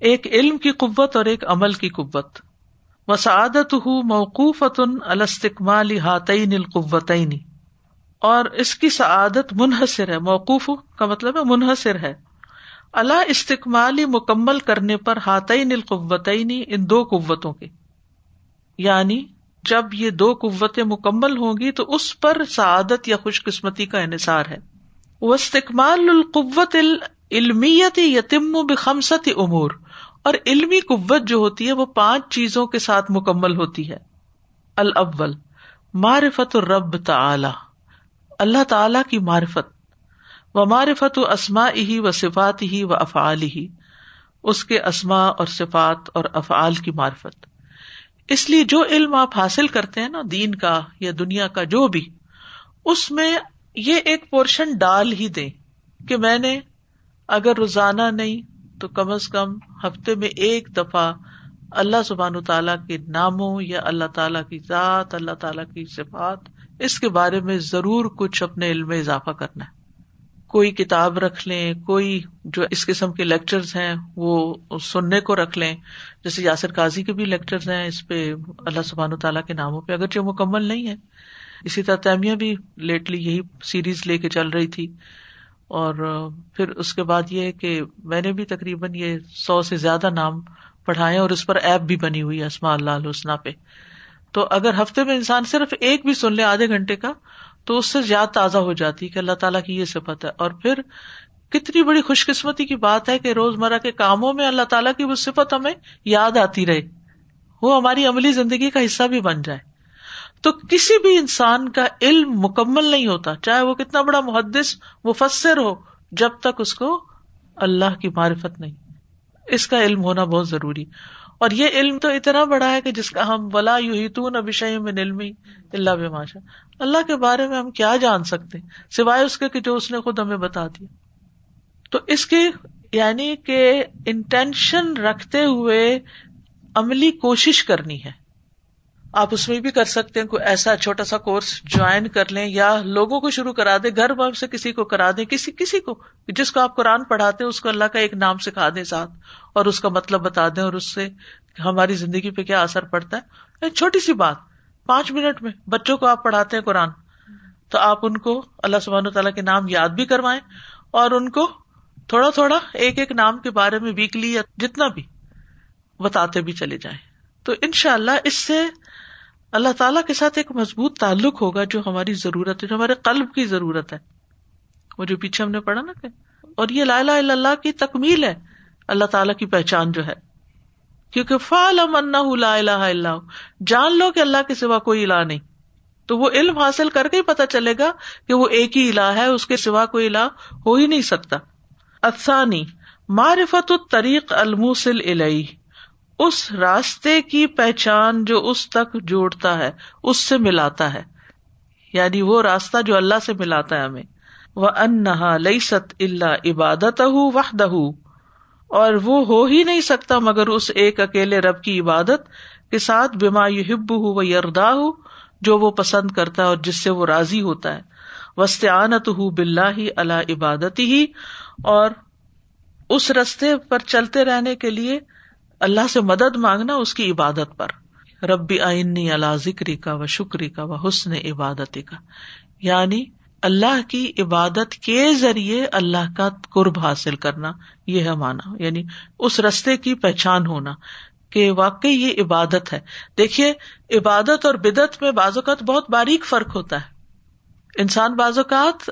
ایک علم کی قوت اور ایک عمل کی قوت۔ و سعادت موقوف الستقمال ہاتعین القوتعینی اور اس کی سعادت منحصر ہے، موقوف کا مطلب ہے منحصر ہے۔ اللہ استقمالی مکمل کرنے پر ہاتعین القوتعینی ان دو قوتوں کے۔ یعنی جب یہ دو قوتیں مکمل ہوں گی تو اس پر سعادت یا خوش قسمتی کا انحصار ہے۔ وہ استقمال القوت علمیت یتم بخمسط امور۔ اور علمی قوت جو ہوتی ہے وہ پانچ چیزوں کے ساتھ مکمل ہوتی ہے۔ الاول، معرفت الرب تعلی اللہ تعالی کی معرفت۔ و معرفت و اسما ہی و صفات ہی و افعال ہی اس کے اسما اور صفات اور افعال کی معرفت۔ اس لیے جو علم آپ حاصل کرتے ہیں نا، دین کا یا دنیا کا جو بھی، اس میں یہ ایک پورشن ڈال ہی دیں کہ میں نے اگر روزانہ نہیں تو کم از کم ہفتے میں ایک دفعہ اللہ سبحان تعالیٰ کے ناموں یا اللہ تعالیٰ کی ذات، اللہ تعالیٰ کی صفات، اس کے بارے میں ضرور کچھ اپنے علم میں اضافہ کرنا ہے۔ کوئی کتاب رکھ لیں، کوئی جو اس قسم کے لیکچرز ہیں وہ سننے کو رکھ لیں۔ جیسے یاسر قاضی کے بھی لیکچرز ہیں، اس پہ اللہ سبحان تعالیٰ کے ناموں پہ اگرچہ مکمل نہیں ہے۔ اسی طرح تعمیہ بھی لیٹلی یہی سیریز لے کے چل رہی تھی۔ اور پھر اس کے بعد یہ کہ میں نے بھی تقریباً یہ سو سے زیادہ نام پڑھائے اور اس پر ایپ بھی بنی ہوئی ہے اسما اللہ حسنہ پہ۔ تو اگر ہفتے میں انسان صرف ایک بھی سن لے آدھے گھنٹے کا، تو اس سے یاد تازہ ہو جاتی کہ اللہ تعالیٰ کی یہ صفت ہے۔ اور پھر کتنی بڑی خوش قسمتی کی بات ہے کہ روز مرہ کے کاموں میں اللہ تعالیٰ کی وہ صفت ہمیں یاد آتی رہے۔ وہ ہماری عملی زندگی کا حصہ بھی بن جائے۔ تو کسی بھی انسان کا علم مکمل نہیں ہوتا، چاہے وہ کتنا بڑا محدث، مفسر ہو، جب تک اس کو اللہ کی معرفت نہیں۔ اس کا علم ہونا بہت ضروری۔ اور یہ علم تو اتنا بڑا ہے کہ جس کا ہم بلا یو ہی میں علمی اللہ باشا اللہ کے بارے میں ہم کیا جان سکتے؟ سوائے اس کے کہ جو اس نے خود ہمیں بتا دیا۔ تو اس کی یعنی کہ انٹینشن رکھتے ہوئے عملی کوشش کرنی ہے۔ آپ اس میں بھی کر سکتے ہیں، کوئی ایسا چھوٹا سا کورس جوائن کر لیں یا لوگوں کو شروع کرا دیں، گھر بار سے کسی کو کرا دیں، کسی کسی کو، جس کو آپ قرآن پڑھاتے ہیں، اس کو اللہ کا ایک نام سکھا دیں ساتھ، اور اس کا مطلب بتا دیں، اور اس سے ہماری زندگی پہ کیا اثر پڑتا ہے۔ ایک چھوٹی سی بات، پانچ منٹ میں بچوں کو آپ پڑھاتے ہیں قرآن، تو آپ ان کو اللہ سبحانہ تعالیٰ کے نام یاد بھی کروائیں، اور ان کو تھوڑا تھوڑا ایک ایک نام کے بارے میں ویکلی یا جتنا بھی بتاتے بھی چلے جائیں۔ تو ان شاء اللہ اس سے اللہ تعالیٰ کے ساتھ ایک مضبوط تعلق ہوگا جو ہماری ضرورت ہے، جو ہمارے قلب کی ضرورت ہے۔ وہ جو پیچھے ہم نے پڑھا نا کہ اور یہ لا الہ الا اللہ کی تکمیل ہے، اللہ تعالیٰ کی پہچان جو ہے۔ کیونکہ فال لا الہ الا جان لو کہ اللہ کے سوا کوئی الہ نہیں۔ تو وہ علم حاصل کر کے ہی پتا چلے گا کہ وہ ایک ہی الہ ہے، اس کے سوا کوئی الہ ہو ہی نہیں سکتا۔ افسانی معرفت الطریق الموسل الہی اس راستے کی پہچان جو اس تک جوڑتا ہے، اس سے ملاتا ہے۔ یعنی وہ راستہ جو اللہ سے ملاتا ہے ہمیں۔ وہ انہا لئی ست اللہ عبادت وحدہ اور وہ ہو ہی نہیں سکتا مگر اس ایک اکیلے رب کی عبادت کے ساتھ بیما یحب ہو و یردا ہو جو وہ پسند کرتا ہے اور جس سے وہ راضی ہوتا ہے۔ وسطانت ہُو بلّہ ہی اللہ عبادت ہی اور اس رستے پر چلتے رہنے کے لیے اللہ سے مدد مانگنا اس کی عبادت پر۔ ربی آئنی اللہ ذکری کا و شکری کا و حسن عبادت کا یعنی اللہ کی عبادت کے ذریعے اللہ کا قرب حاصل کرنا، یہ ہے مانا یعنی اس رستے کی پہچان ہونا کہ واقعی یہ عبادت ہے۔ دیکھیے، عبادت اور بدت میں بعض اوقات بہت باریک فرق ہوتا ہے۔ انسان بعض اوقات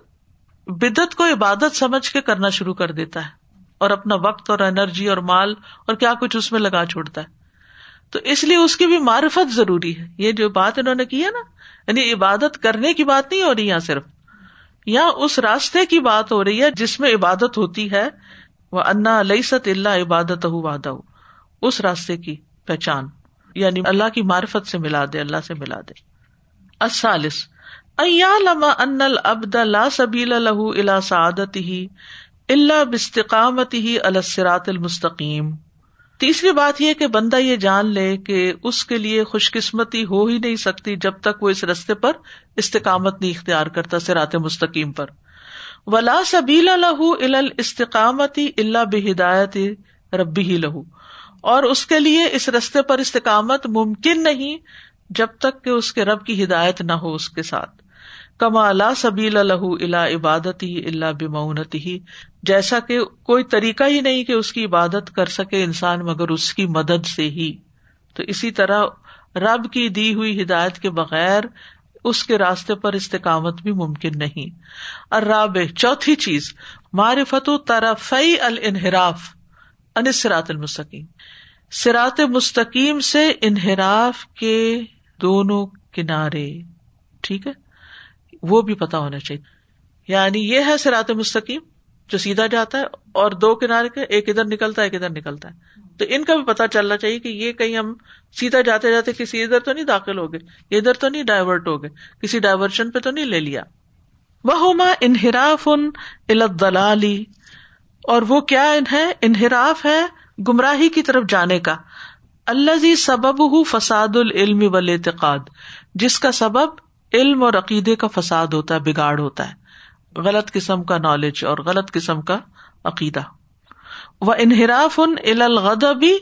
بدت کو عبادت سمجھ کے کرنا شروع کر دیتا ہے۔ اور اپنا وقت اور انرجی اور مال اور کیا کچھ اس میں لگا چھوڑتا ہے۔ تو اس لیے اس کی بھی معرفت ضروری ہے۔ یہ جو بات انہوں نے کی ہے نا یعنی عبادت کرنے کی بات نہیں ہو رہی یہاں صرف، یا اس راستے کی بات ہو رہی ہے جس میں عبادت ہوتی ہے۔ وہ انا علیہ ست اللہ عبادت واد اس راستے کی پہچان یعنی اللہ کی معرفت سے ملا دے، اللہ سے ملا دے۔ اصالس لما ان العبد لا سبیل له الى سعادته۔ الا باستقامته على الصراط المستقیم۔ تیسری بات یہ کہ بندہ یہ جان لے کہ اس کے لیے خوش قسمتی ہو ہی نہیں سکتی جب تک وہ اس رستے پر استقامت نہیں اختیار کرتا سرات مستقیم پر۔ ولا سبیل لہو ال استقامتی اللہ بہدایت ربی ہی لہو۔ اور اس کے لیے اس رستے پر استقامت ممکن نہیں جب تک کہ اس کے رب کی ہدایت نہ ہو اس کے ساتھ۔ کما اللہ سبیل الہ الا عبادت ہی اللہ بمونت ہی جیسا کہ کوئی طریقہ ہی نہیں کہ اس کی عبادت کر سکے انسان مگر اس کی مدد سے ہی۔ تو اسی طرح رب کی دی ہوئی ہدایت کے بغیر اس کے راستے پر استقامت بھی ممکن نہیں۔ اور راب چوتھی چیز، معرفت و طرفی الانحراف انسرات المستقیم۔ سرات مستقیم سے انحراف کے دونوں کنارے۔ ٹھیک ہے؟ وہ بھی پتا ہونا چاہیے۔ یعنی یہ ہے سرات مستقیم جو سیدھا جاتا ہے اور دو کنارے کے ایک ادھر نکلتا ہے، ایک ادھر نکلتا ہے۔ تو ان کا بھی پتا چلنا چاہیے کہ یہ کہیں ہم سیدھا جاتے جاتے کسی ادھر تو نہیں داخل ہو گئے ادھر تو نہیں ڈائیورٹ ہو گئے، کسی ڈائیورشن پہ تو نہیں لے لیا۔ وہ انحراف ان دلالی اور وہ کیا ہے؟ انحراف ہے گمراہی کی طرف جانے کا۔ اللہ زی سبب ہُ فساد العلم اعتقاد جس کا سبب علم اور عقیدے کا فساد ہوتا ہے، بگاڑ ہوتا ہے۔ غلط قسم کا نالج اور غلط قسم کا عقیدہ۔ وہ انحراف ان الغدبی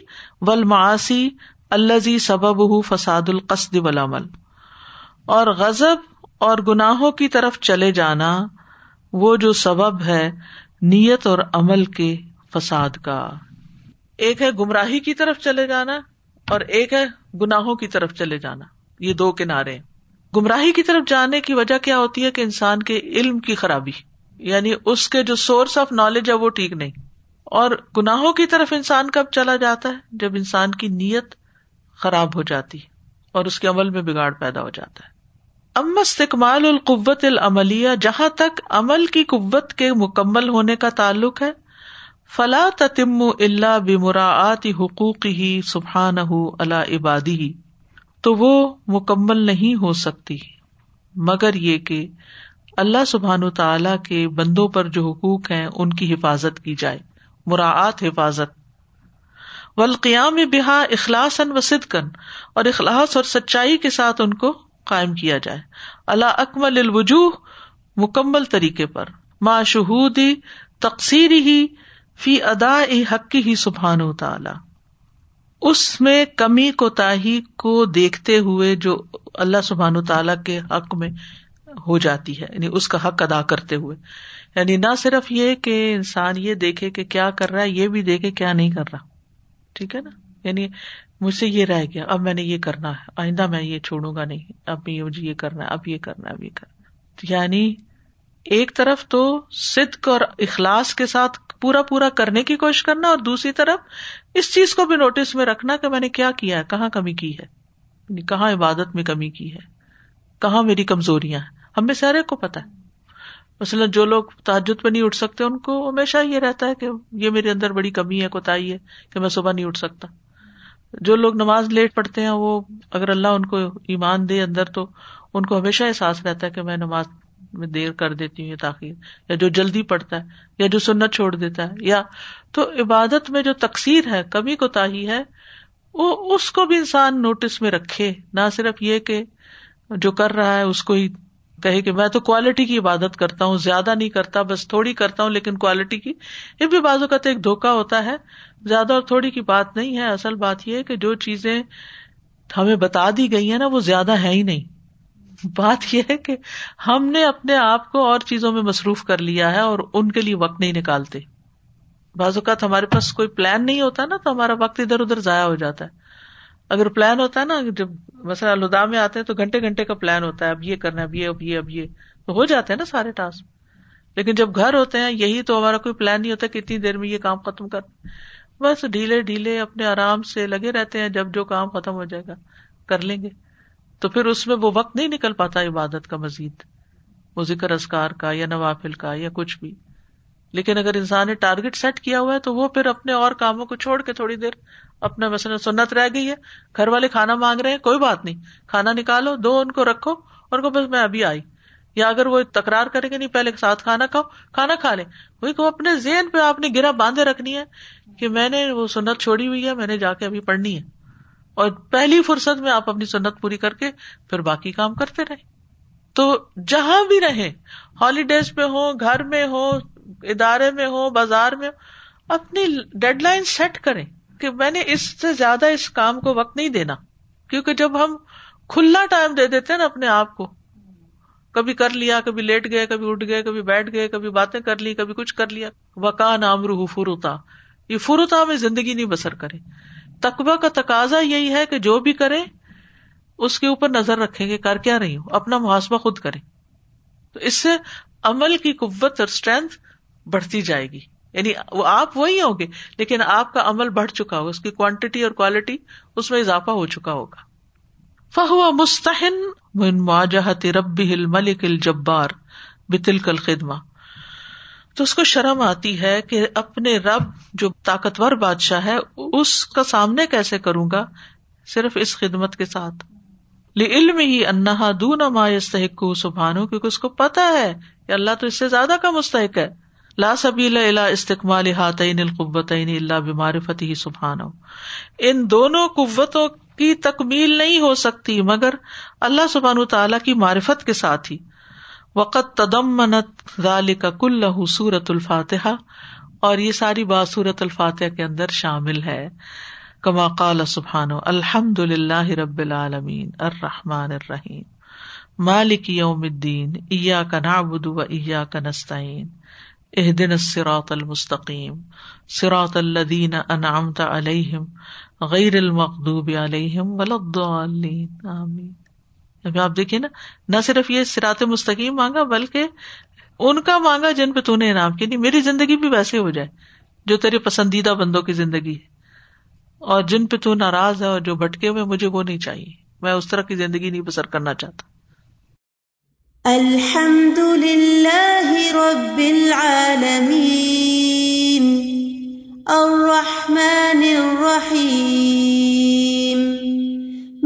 ولماسی الزی سبب ہُ فساد القصد ولامل اور غزب اور گناہوں کی طرف چلے جانا وہ جو سبب ہے نیت اور عمل کے فساد کا۔ ایک ہے گمراہی کی طرف چلے جانا اور ایک ہے گناہوں کی طرف چلے جانا۔ یہ دو کنارے گمراہی کی طرف جانے کی وجہ کیا ہوتی ہے کہ انسان کے علم کی خرابی یعنی اس کے جو سورس آف نالج ہے وہ ٹھیک نہیں۔ اور گناہوں کی طرف انسان کب چلا جاتا ہے؟ جب انسان کی نیت خراب ہو جاتی اور اس کے عمل میں بگاڑ پیدا ہو جاتا ہے۔ ام استقمال القوت العملیہ، جہاں تک عمل کی قوت کے مکمل ہونے کا تعلق ہے، فلا تتم اللہ بمراعت حقوق ہی سبحان اللہ عبادی ہی تو وہ مکمل نہیں ہو سکتی۔ مگر یہ کہ اللہ سبحان تعالی کے بندوں پر جو حقوق ہیں، ان کی حفاظت کی جائے مراعت حفاظت۔ والقیام بحا اخلاص و صدقن اور اخلاص اور سچائی کے ساتھ ان کو قائم کیا جائے۔ اللہ اکمل الوجوہ مکمل طریقے پر۔ شہودی تقسیر ہی فی ادا حق ہی سبحان و تعالی۔ اس میں کمی کو تاہی کو دیکھتے ہوئے جو اللہ سبحان تعالی کے حق میں ہو جاتی ہے یعنی اس کا حق ادا کرتے ہوئے۔ یعنی نہ صرف یہ کہ انسان یہ دیکھے کہ کیا کر رہا ہے، یہ بھی دیکھے کیا نہیں کر رہا۔ ٹھیک ہے نا؟ یعنی مجھ سے یہ رہ گیا، اب میں نے یہ کرنا ہے، آئندہ میں یہ چھوڑوں گا نہیں، اب مجھے یہ کرنا ہے، اب یہ کرنا ہے، اب یہ کرنا ہے۔ یعنی ایک طرف تو صدق اور اخلاص کے ساتھ پورا پورا کرنے کی کوشش کرنا اور دوسری طرف اس چیز کو بھی نوٹس میں رکھنا کہ میں نے کیا کیا ہے، کہاں کمی کی ہے؟ یعنی کہاں عبادت میں کمی کی ہے؟ کہاں میری کمزوریاں ہیں؟ ہمیں سارے کو پتا ہے۔ مثلاً جو لوگ تعجد پہ نہیں اٹھ سکتے، ان کو ہمیشہ یہ رہتا ہے کہ یہ میرے اندر بڑی کمی ہے کوتا ہے کہ میں صبح نہیں اٹھ سکتا۔ جو لوگ نماز لیٹ پڑھتے ہیں، وہ اگر اللہ ان کو ایمان دے اندر تو ان کو ہمیشہ احساس رہتا ہے کہ میں نماز میں دیر کر دیتی ہوں یا تاخیر، یا جو جلدی پڑتا ہے، یا جو سنت چھوڑ دیتا ہے، یا تو عبادت میں جو تقسیر ہے، کمی کو تاہی ہے، وہ اس کو بھی انسان نوٹس میں رکھے، نہ صرف یہ کہ جو کر رہا ہے اس کو ہی کہے کہ میں تو کوالٹی کی عبادت کرتا ہوں، زیادہ نہیں کرتا، بس تھوڑی کرتا ہوں، لیکن کوالٹی کی۔ یہ بھی بازو کا تو ایک دھوکا ہوتا ہے، زیادہ اور تھوڑی کی بات نہیں ہے، اصل بات یہ کہ جو چیزیں ہمیں بتا دی گئی ہیں نا، وہ زیادہ ہے ہی نہیں۔ بات یہ ہے کہ ہم نے اپنے آپ کو اور چیزوں میں مصروف کر لیا ہے اور ان کے لیے وقت نہیں نکالتے۔ بعض اوقات ہمارے پاس کوئی پلان نہیں ہوتا نا، تو ہمارا وقت ادھر ادھر ضائع ہو جاتا ہے۔ اگر پلان ہوتا ہے نا، جب مثلا الدا میں آتے ہیں تو گھنٹے گھنٹے کا پلان ہوتا ہے، اب یہ کرنا اب یہ اب یہ اب یہ۔ تو ہو جاتے ہیں نا سارے ٹاسک لیکن جب گھر ہوتے ہیں، یہی تو ہمارا کوئی پلان نہیں ہوتا کہ اتنی دیر میں یہ کام ختم کر۔ بس ڈھیلے ڈھیلے اپنے آرام سے لگے رہتے ہیں، جب جو کام ختم ہو جائے گا، کر لیں گے۔ تو پھر اس میں وہ وقت نہیں نکل پاتا عبادت کا مزید، وہ ذکر ازکار کا یا نوافل کا یا کچھ بھی۔ لیکن اگر انسان نے ٹارگیٹ سیٹ کیا ہوا ہے تو وہ پھر اپنے اور کاموں کو چھوڑ کے تھوڑی دیر اپنا مثلاً سنت رہ گئی ہے۔ گھر والے کھانا مانگ رہے ہیں، کوئی بات نہیں۔ کھانا نکالو، دو ان کو رکھو اور کو بس میں ابھی آئی۔ یا اگر وہ تکرار کریں گے، نہیں پہلے ساتھ کھانا کھاؤ، کھانا کھا لیں۔ وہی کو اپنے زین پہ آپ نے گرا باندھے رکھنی ہے کہ میں نے وہ سنت چھوڑی ہوئی ہے، میں نے جا کے ابھی پڑھنی ہے۔ اور پہلی فرصت میں آپ اپنی سنت پوری کر کے پھر باقی کام کرتے رہے تو جہاں بھی رہے ہالیڈیز پہ ہو گھر میں ہو ادارے میں ہو بازار میں ہو اپنی ڈیڈ لائن سیٹ کریں کہ میں نے اس سے زیادہ اس کام کو وقت نہیں دینا۔ کیونکہ جب ہم کھلا ٹائم دے دیتے ہیں نا اپنے آپ کو، کبھی کر لیا، کبھی لیٹ گئے، کبھی اٹھ گئے، کبھی بیٹھ گئے، کبھی باتیں کر لی، کبھی کچھ کر لیا۔ وکا نام روح فروتا، یہ فروتا میں زندگی نہیں بسر کرے۔ تقبہ کا تقاضا یہی ہے کہ جو بھی کرے، اس کے اوپر نظر رکھیں گے کر کیا رہی ہوں، اپنا محاسبہ خود کرے تو اس سے عمل کی قوت اور اسٹرینتھ بڑھتی جائے گی۔ یعنی وہ آپ وہی ہوں گے، لیکن آپ کا عمل بڑھ چکا ہوگا، اس کی کوانٹٹی اور کوالٹی اس میں اضافہ ہو چکا ہوگا۔ فہو مستحن مواجہت رب ہل ملک الجبار بتل کل خدمہ تو اس کو شرم آتی ہے کہ اپنے رب جو طاقتور بادشاہ ہے، اس کا سامنے کیسے کروں گا؟ صرف اس خدمت کے ساتھ۔ علم ہی انہا دون ما یستحق سبحانو کیونکہ اس کو پتا ہے کہ اللہ تو اس سے زیادہ کا مستحق ہے۔ لا سبیل الا استقمال ہاتین القوتین الا بمعرفت ہی سبحانو ان دونوں قوتوں کی تکمیل نہیں ہو سکتی، مگر اللہ سبحان تعالیٰ کی معرفت کے ساتھ ہی۔ وقت تدمنت ذالک کلہ سورت الفاتحہ اور یہ ساری بات سورت الفاتحہ کے اندر شامل ہے۔ کما قال سبحان الحمد للہ رب العالمین، الرحمٰن الرحیم، مالک یوم الدین ایا کا نابود و ایا کا نستعین اح دن سراۃ المستقیم سراۃ الدین انعمت علیہم، غیر المقوب علیہم ولدین آمین۔ یعنی ابھی آپ دیکھیے نا، نہ صرف یہ سرات مستقیم مانگا، بلکہ ان کا مانگا جن پہ تو نے انعام کی نہیں، میری زندگی بھی ویسے ہو جائے، جو تیرے پسندیدہ بندوں کی زندگی ہے۔ اور جن پہ تو ناراض ہے اور جو بھٹکے ہوئے، مجھے وہ نہیں چاہیے۔ میں اس طرح کی زندگی نہیں بسر کرنا چاہتا۔ الحمد للہ رب العالمین الرحمن الرحیم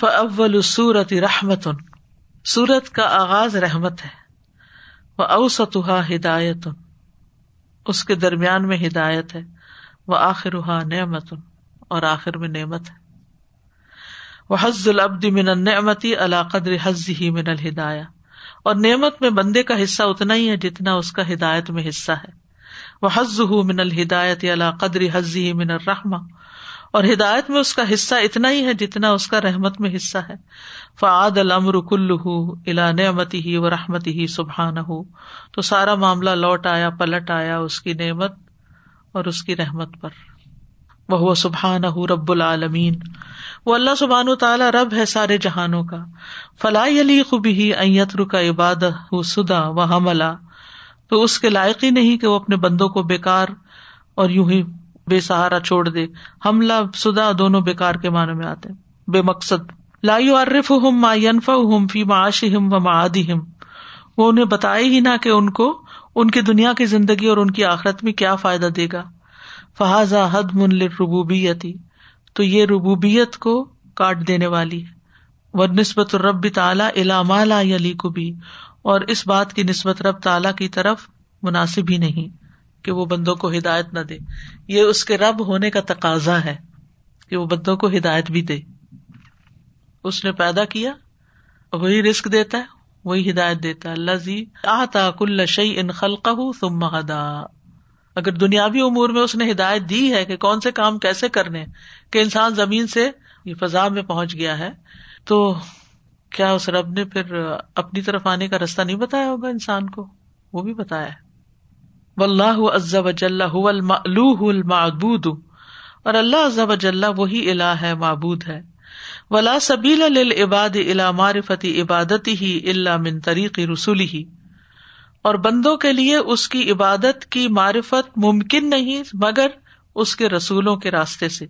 فأول السورة رحمة۔ سورت کا آغاز رحمت ہے۔ وہ اوسطها ہدایت۔ اس کے درمیان میں ہدایت ہے۔ وہ آخر نعمت۔ اور آخر میں نعمت ہے۔ وہ حز العبد من نعمتی اللہ قدر حز ہی من الہدایا اور نعمت میں بندے کا حصہ اتنا ہی ہے جتنا اس کا ہدایت میں حصہ ہے۔ وہ حز من الہدایت اللہ قدر حز ہی من الرحمہ اور ہدایت میں اس کا حصہ اتنا ہی ہے جتنا اس کا رحمت میں حصہ ہے۔ فعاد المر کل الا نعمتی ہی و رحمتی ہی سبحان ہو تو سارا معاملہ لوٹ آیا، پلٹ آیا اس کی نعمت اور اس کی رحمت پر۔ وہ سبحان رب العالمین۔ وہ اللہ سبحان و تعالیٰ رب ہے سارے جہانوں کا۔ فلاح علی خوبی ایتر کا عباد سدا و حملہ۔ تو اس کے لائق ہی نہیں کہ وہ اپنے بندوں کو بےکار اور یوں ہی بے سہارا چھوڑ دے۔ حملہ سدا دونوں بےکار کے معنی میں آتے بے مقصد۔ لائی عرف ہم ما ینف ہم فی معاش ہم و معادی ہم وہ انہیں بتائے ہی نہ کہ ان کو ان کی دنیا کی زندگی اور ان کی آخرت میں کیا فائدہ دے گا۔ فہذا حد من ربوبیتی تو یہ ربوبیت کو کاٹ دینے والی ہے۔ وہ نسبت رب تعلیٰ علام علی کو بھی اور اس بات کی نسبت رب تعلیٰ کی طرف مناسب ہی نہیں۔ کہ وہ بندوں کو ہدایت نہ دے۔ یہ اس کے رب ہونے کا تقاضا ہے کہ وہ بندوں کو ہدایت بھی دے۔ اس نے پیدا کیا، وہی رسک دیتا ہے، وہی ہدایت دیتا ہے۔ اللہ زی آتا کل شعی ان خلقہ ثم ہدا۔ اگر دنیاوی امور میں اس نے ہدایت دی ہے کہ کون سے کام کیسے کرنے، کہ انسان زمین سے یہ فضا میں پہنچ گیا ہے، تو کیا اس رب نے پھر اپنی طرف آنے کا رستہ نہیں بتایا ہوگا انسان کو؟ وہ بھی بتایا و اللہ عز وجل هو المألوہ المعبود. اور اللہ عز وجل وہی الہ ہے، معبود ہے. ولا سبیل للعباد الى معرفت عبادتی ہی اللہ من طریق رسولی ہی اور بندوں کے لیے اس کی عبادت کی معرفت ممکن نہیں، مگر اس کے رسولوں کے راستے سے.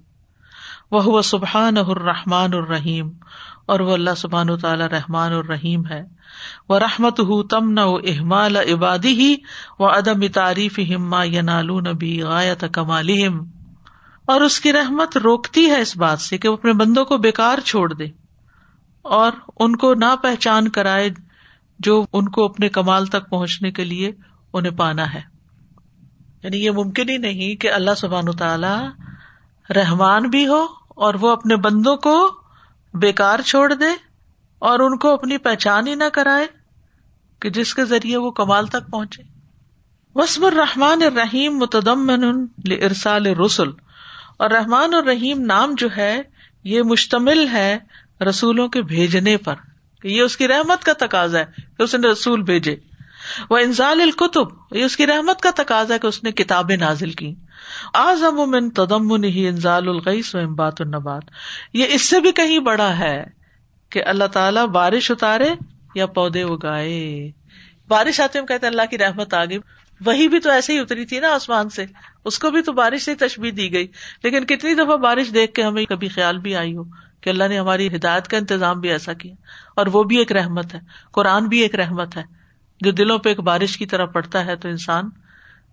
وہ سبحان الرحمان الرحیم. اور وہ اللہ سبحان تعالی رحمان الرحیم ہے۔ وہ رحمت ہُ تم نہ احمال عبادی ہی و ادم تعریف ہما ینالو نبی غایت کمال اور اس کی رحمت روکتی ہے اس بات سے کہ وہ اپنے بندوں کو بےکار چھوڑ دے اور ان کو نہ پہچان کرائے جو ان کو اپنے کمال تک پہنچنے کے لیے انہیں پانا ہے۔ یعنی یہ ممکن ہی نہیں کہ اللہ سبحان تعالی رحمان بھی ہو اور وہ اپنے بندوں کو بےکار چھوڑ دے اور ان کو اپنی پہچان ہی نہ کرائے کہ جس کے ذریعے وہ کمال تک پہنچے۔ وسم الرحمان الرحیم متدمن ارسال رسول اور رحمان اور رحیم نام جو ہے، یہ مشتمل ہے رسولوں کے بھیجنے پر، کہ یہ اس کی رحمت کا تقاضا ہے کہ اس نے رسول بھیجے۔ وہ انزال القتب یہ اس کی رحمت کا تقاضا ہے کہ اس نے کتابیں نازل کی آزم من تدمن ہی انزال الغیس و امبات النبات. یہ اس سے بھی کہیں بڑا ہے کہ اللہ تعالیٰ بارش اتارے یا پودے اگائے. بارش آتے ہم کہتے اللہ کی رحمت آ گئی وہی بھی تو ایسے ہی اتری تھی نا آسمان سے. اس کو بھی تو بارش سے تشبیح دی گئی. لیکن کتنی دفعہ بارش دیکھ کے ہمیں کبھی خیال بھی آئی ہو کہ اللہ نے ہماری ہدایت کا انتظام بھی ایسا کیا. اور وہ بھی ایک رحمت ہے. قرآن بھی ایک رحمت ہے. جو دلوں پہ ایک بارش کی طرح پڑتا ہے تو انسان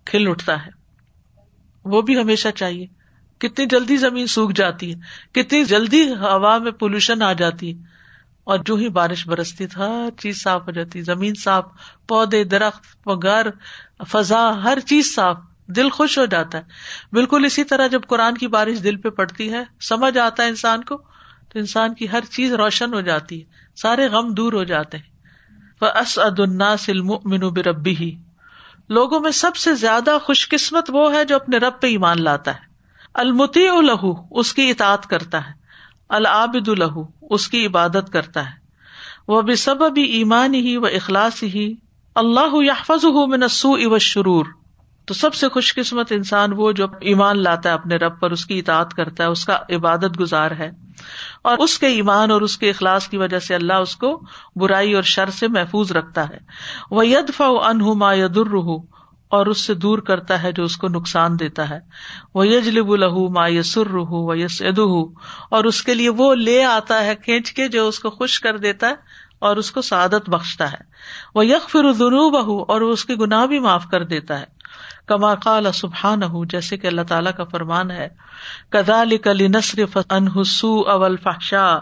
کھل اٹھتا ہے. وہ بھی ہمیشہ چاہیے۔ کتنی جلدی زمین سوکھ جاتی ہے، کتنی جلدی ہوا میں پولوشن آ جاتی ہے۔ اور جو ہی بارش برستی تھا ہر چیز صاف ہو جاتی، زمین صاف، پودے، درخت گھر فضا، ہر چیز صاف، دل خوش ہو جاتا ہے۔ بالکل اسی طرح جب قرآن کی بارش دل پہ پڑتی ہے، سمجھ آتا ہے انسان کو، تو انسان کی ہر چیز روشن ہو جاتی ہے، سارے غم دور ہو جاتے ہیں۔ وہ بربی ہی لوگوں میں سب سے زیادہ خوش قسمت وہ ہے جو اپنے رب پہ ایمان لاتا ہے۔ المتی الہو اس کی اطاعت کرتا ہے۔ العابد الہو اس کی عبادت کرتا ہے۔ وہ بے سبب ایمان ہی و اخلاص ہی اللہ یافز من و شرور تو سب سے خوش قسمت انسان وہ جو ایمان لاتا ہے اپنے رب پر، اس کی اطاعت کرتا ہے، اس کا عبادت گزار ہے۔ اور اس کے ایمان اور اس کے اخلاص کی وجہ سے اللہ اس کو برائی اور شر سے محفوظ رکھتا ہے۔ وہ ید انہما یدر اور اس سے دور کرتا ہے جو اس کو نقصان دیتا ہے۔ وہ یجلب الہ ما یسر و یس اور اس کے لیے وہ لے آتا ہے کھینچ کے جو اس کو خوش کر دیتا ہے اور اس کو سعادت بخشتا ہے۔ وہ یک فر اور وہ اس کے گناہ بھی معاف کر دیتا ہے۔ کما قال سبحان جیسے کہ اللہ تعالیٰ کا فرمان ہے کدال کلی نصر انحسو اول فحشا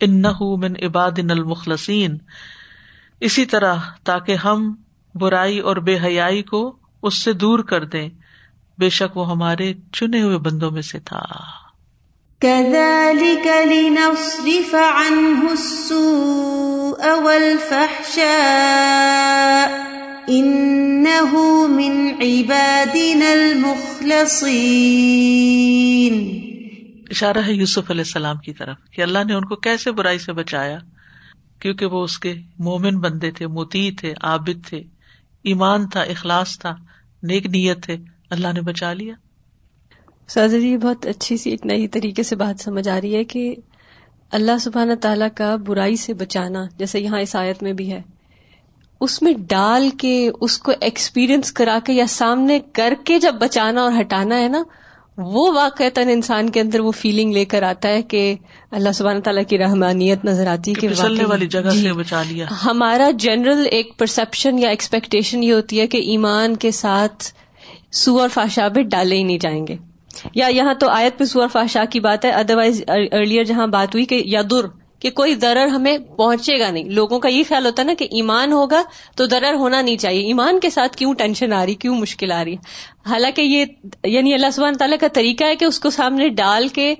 ان من عباد المخلسین اسی طرح، تاکہ ہم برائی اور بے حیائی کو اس سے دور کر دیں، بے شک وہ ہمارے چنے ہوئے بندوں میں سے تھا۔ كذلك لنصرف عنه السوء والفحشاء۔ اشارہ ہے یوسف علیہ السلام کی طرف کہ اللہ نے ان کو کیسے برائی سے بچایا؟ کیونکہ وہ اس کے مومن بندے تھے موتی تھے عابد تھے ایمان تھا اخلاص تھا نیک نیت تھے اللہ نے بچا لیا۔ سازا جی بہت اچھی سی ایک نئی طریقے سے بات سمجھ آ رہی ہے کہ اللہ سبحانہ تعالیٰ کا برائی سے بچانا جیسے یہاں اس آیت میں بھی ہے۔ اس میں ڈال کے اس کو ایکسپیرئنس کرا کے یا سامنے کر کے جب بچانا اور ہٹانا ہے نا وہ واقع انسان کے اندر وہ فیلنگ لے کر آتا ہے کہ اللہ سبحانہ تعالیٰ کی رحمانیت نظر آتی ہے کہ والی جگہ سے بچا لیا۔ ہمارا جنرل ایک پرسپشن یا ایکسپیکٹیشن یہ ہوتی ہے کہ ایمان کے ساتھ سو اور فاشابت ڈالے ہی نہیں جائیں گے۔ یا یہاں تو آیت پہ سو اور فاشا کی بات ہے ادروائز ارلیئر جہاں بات ہوئی کہ یادر کہ کوئی درر ہمیں پہنچے گا نہیں۔ لوگوں کا یہ خیال ہوتا ہے نا کہ ایمان ہوگا تو درر ہونا نہیں چاہیے۔ ایمان کے ساتھ کیوں ٹینشن آ رہی کیوں مشکل آ رہی؟ حالانکہ یہ یعنی اللہ سبحانہ تعالیٰ کا طریقہ ہے کہ اس کو سامنے ڈال کے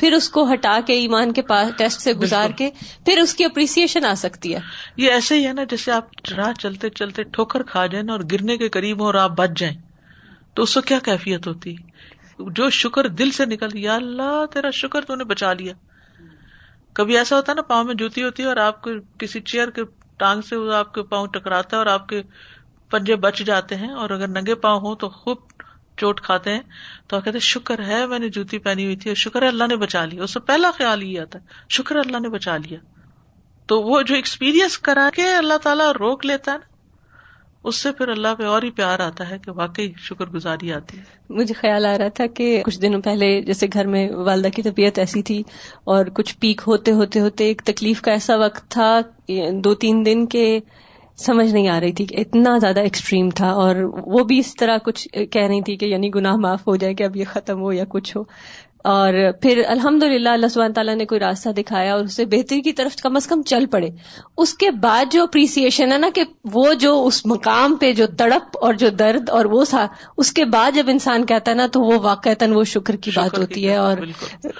پھر اس کو ہٹا کے ایمان کے پاس ٹیسٹ سے گزار کے پھر اس کی اپریسیشن آ سکتی ہے۔ یہ ایسے ہی ہے نا جیسے آپ راہ چلتے چلتے ٹھوکر کھا جائیں اور گرنے کے قریب ہو اور آپ بچ جائیں تو اس کو کیا کیفیت ہوتی؟ جو شکر دل سے نکل یا اللہ تیرا شکر تو نے بچا لیا۔ کبھی ایسا ہوتا ہے نا پاؤں میں جوتی ہوتی ہے اور آپ کو کسی چیئر کے ٹانگ سے آپ کے پاؤں ٹکراتا ہے اور آپ کے پنجے بچ جاتے ہیں اور اگر ننگے پاؤں ہوں تو خوب چوٹ کھاتے ہیں تو کہتے شکر ہے میں نے جوتی پہنی ہوئی تھی اور شکر ہے اللہ نے بچا لیا۔ اس سے پہلا خیال یہ آتا ہے، شکر اللہ نے بچا لیا۔ تو وہ جو ایکسپیرئنس کرا کے اللہ تعالیٰ روک لیتا ہے نا اس سے پھر اللہ پہ اور ہی پیار آتا ہے کہ واقعی شکر گزاری آتی ہے۔ مجھے خیال آ رہا تھا کہ کچھ دنوں پہلے جیسے گھر میں والدہ کی طبیعت ایسی تھی اور کچھ پیک ہوتے ہوتے ہوتے ایک تکلیف کا ایسا وقت تھا دو تین دن کے سمجھ نہیں آ رہی تھی کہ اتنا زیادہ ایکسٹریم تھا اور وہ بھی اس طرح کچھ کہہ رہی تھی کہ یعنی گناہ معاف ہو جائے کہ اب یہ ختم ہو یا کچھ ہو۔ اور پھر الحمد للہ اللہ سبحانہ تعالیٰ نے کوئی راستہ دکھایا اور اسے بہتری کی طرف کم از کم چل پڑے۔ اس کے بعد جو اپریسیشن ہے نا کہ وہ جو اس مقام پہ جو تڑپ اور جو درد اور وہ تھا اس کے بعد جب انسان کہتا ہے نا تو وہ واقع وہ شکر کی بات ہوتی ہے اور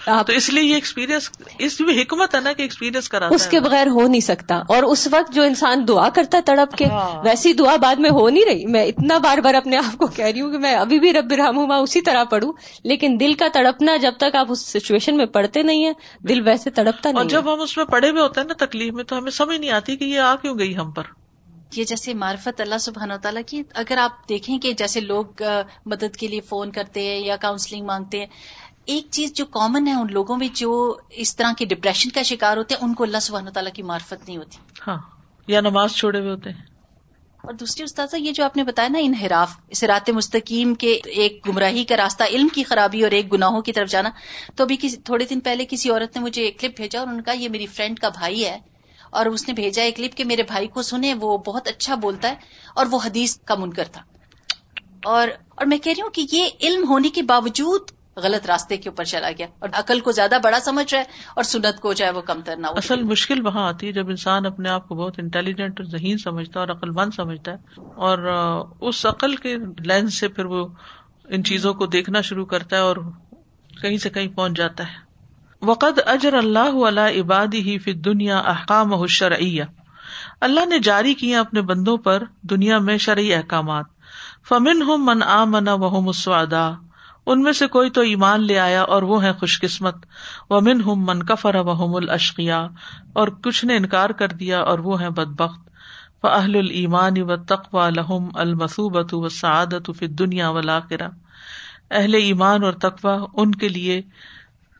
آپ تو اس لیے یہ ایکسپیرینس اس میں حکمت ہے نا کہ ایکسپیرینس کرا اس کے بغیر ہو نہیں سکتا۔ اور اس وقت جو انسان دعا کرتا ہے تڑپ کے ہاں۔ ویسی دعا بعد میں ہو نہیں رہی۔ میں اتنا بار بار اپنے آپ کو کہہ رہی ہوں کہ میں ابھی بھی رب رحم اسی طرح پڑھوں لیکن دل کا تڑپنا جب تک آپ اس سچویشن میں پڑھتے نہیں ہیں دل ویسے تڑپتا نہیں اور جب ہم اس میں پڑے ہوئے ہوتے ہیں نا تکلیف میں تو ہمیں سمجھ نہیں آتی کہ یہ آ کیوں گئی ہم پر۔ یہ جیسے معرفت اللہ سبحانہ تعالیٰ کی اگر آپ دیکھیں کہ جیسے لوگ مدد کے لیے فون کرتے ہیں یا کاؤنسلنگ مانگتے ہیں ایک چیز جو کامن ہے ان لوگوں میں جو اس طرح کے ڈپریشن کا شکار ہوتے ہیں ان کو اللہ سبحانہ تعالیٰ کی معرفت نہیں ہوتی۔ ہاں یا نماز چھوڑے ہوئے ہوتے ہیں۔ اور دوسری استاذہ، یہ جو آپ نے بتایا نا انحراف اسرات مستقیم کے ایک گمراہی کا راستہ، علم کی خرابی اور ایک گناہوں کی طرف جانا۔ تو ابھی تھوڑے دن پہلے کسی عورت نے مجھے ایک کلپ بھیجا اور ان کا یہ میری فرینڈ کا بھائی ہے۔ اور اس نے بھیجا ایک کلپ کہ میرے بھائی کو سنے وہ بہت اچھا بولتا ہے اور وہ حدیث کا منکر تھا۔ اور اور میں کہہ رہی ہوں کہ یہ علم ہونے کے باوجود غلط راستے کے اوپر چلا گیا اور عقل کو زیادہ بڑا سمجھ رہا ہے اور سنت کو چاہے وہ کم ترنا اصل مشکل وہاں آتی ہے جب انسان اپنے آپ کو بہت انٹیلیجنٹ اور ذہین سمجھتا ہے اور عقل مند سمجھتا ہے اور اس عقل کے لینس سے پھر وہ ان چیزوں کو دیکھنا شروع کرتا ہے اور کہیں سے کہیں پہنچ جاتا ہے۔ وقد اجر اللہ علیہ عبادی ہی فی دنیا احکام شرعیہ اللہ نے جاری کیا اپنے بندوں پر دنیا میں شرعی احکامات۔ فمن ہوں من آ منا وہ مسوادا ان میں سے کوئی تو ایمان لے آیا اور وہ ہے خوش قسمت و من ہم من کفر وحم الشقیا اور کچھ نے انکار کر دیا اور وہ ہے بد بخت و اہل المان و تقوا لہم المسوبت و سعادت فی دنیا و لاقرا اہل ایمان اور تقوا ان کے لیے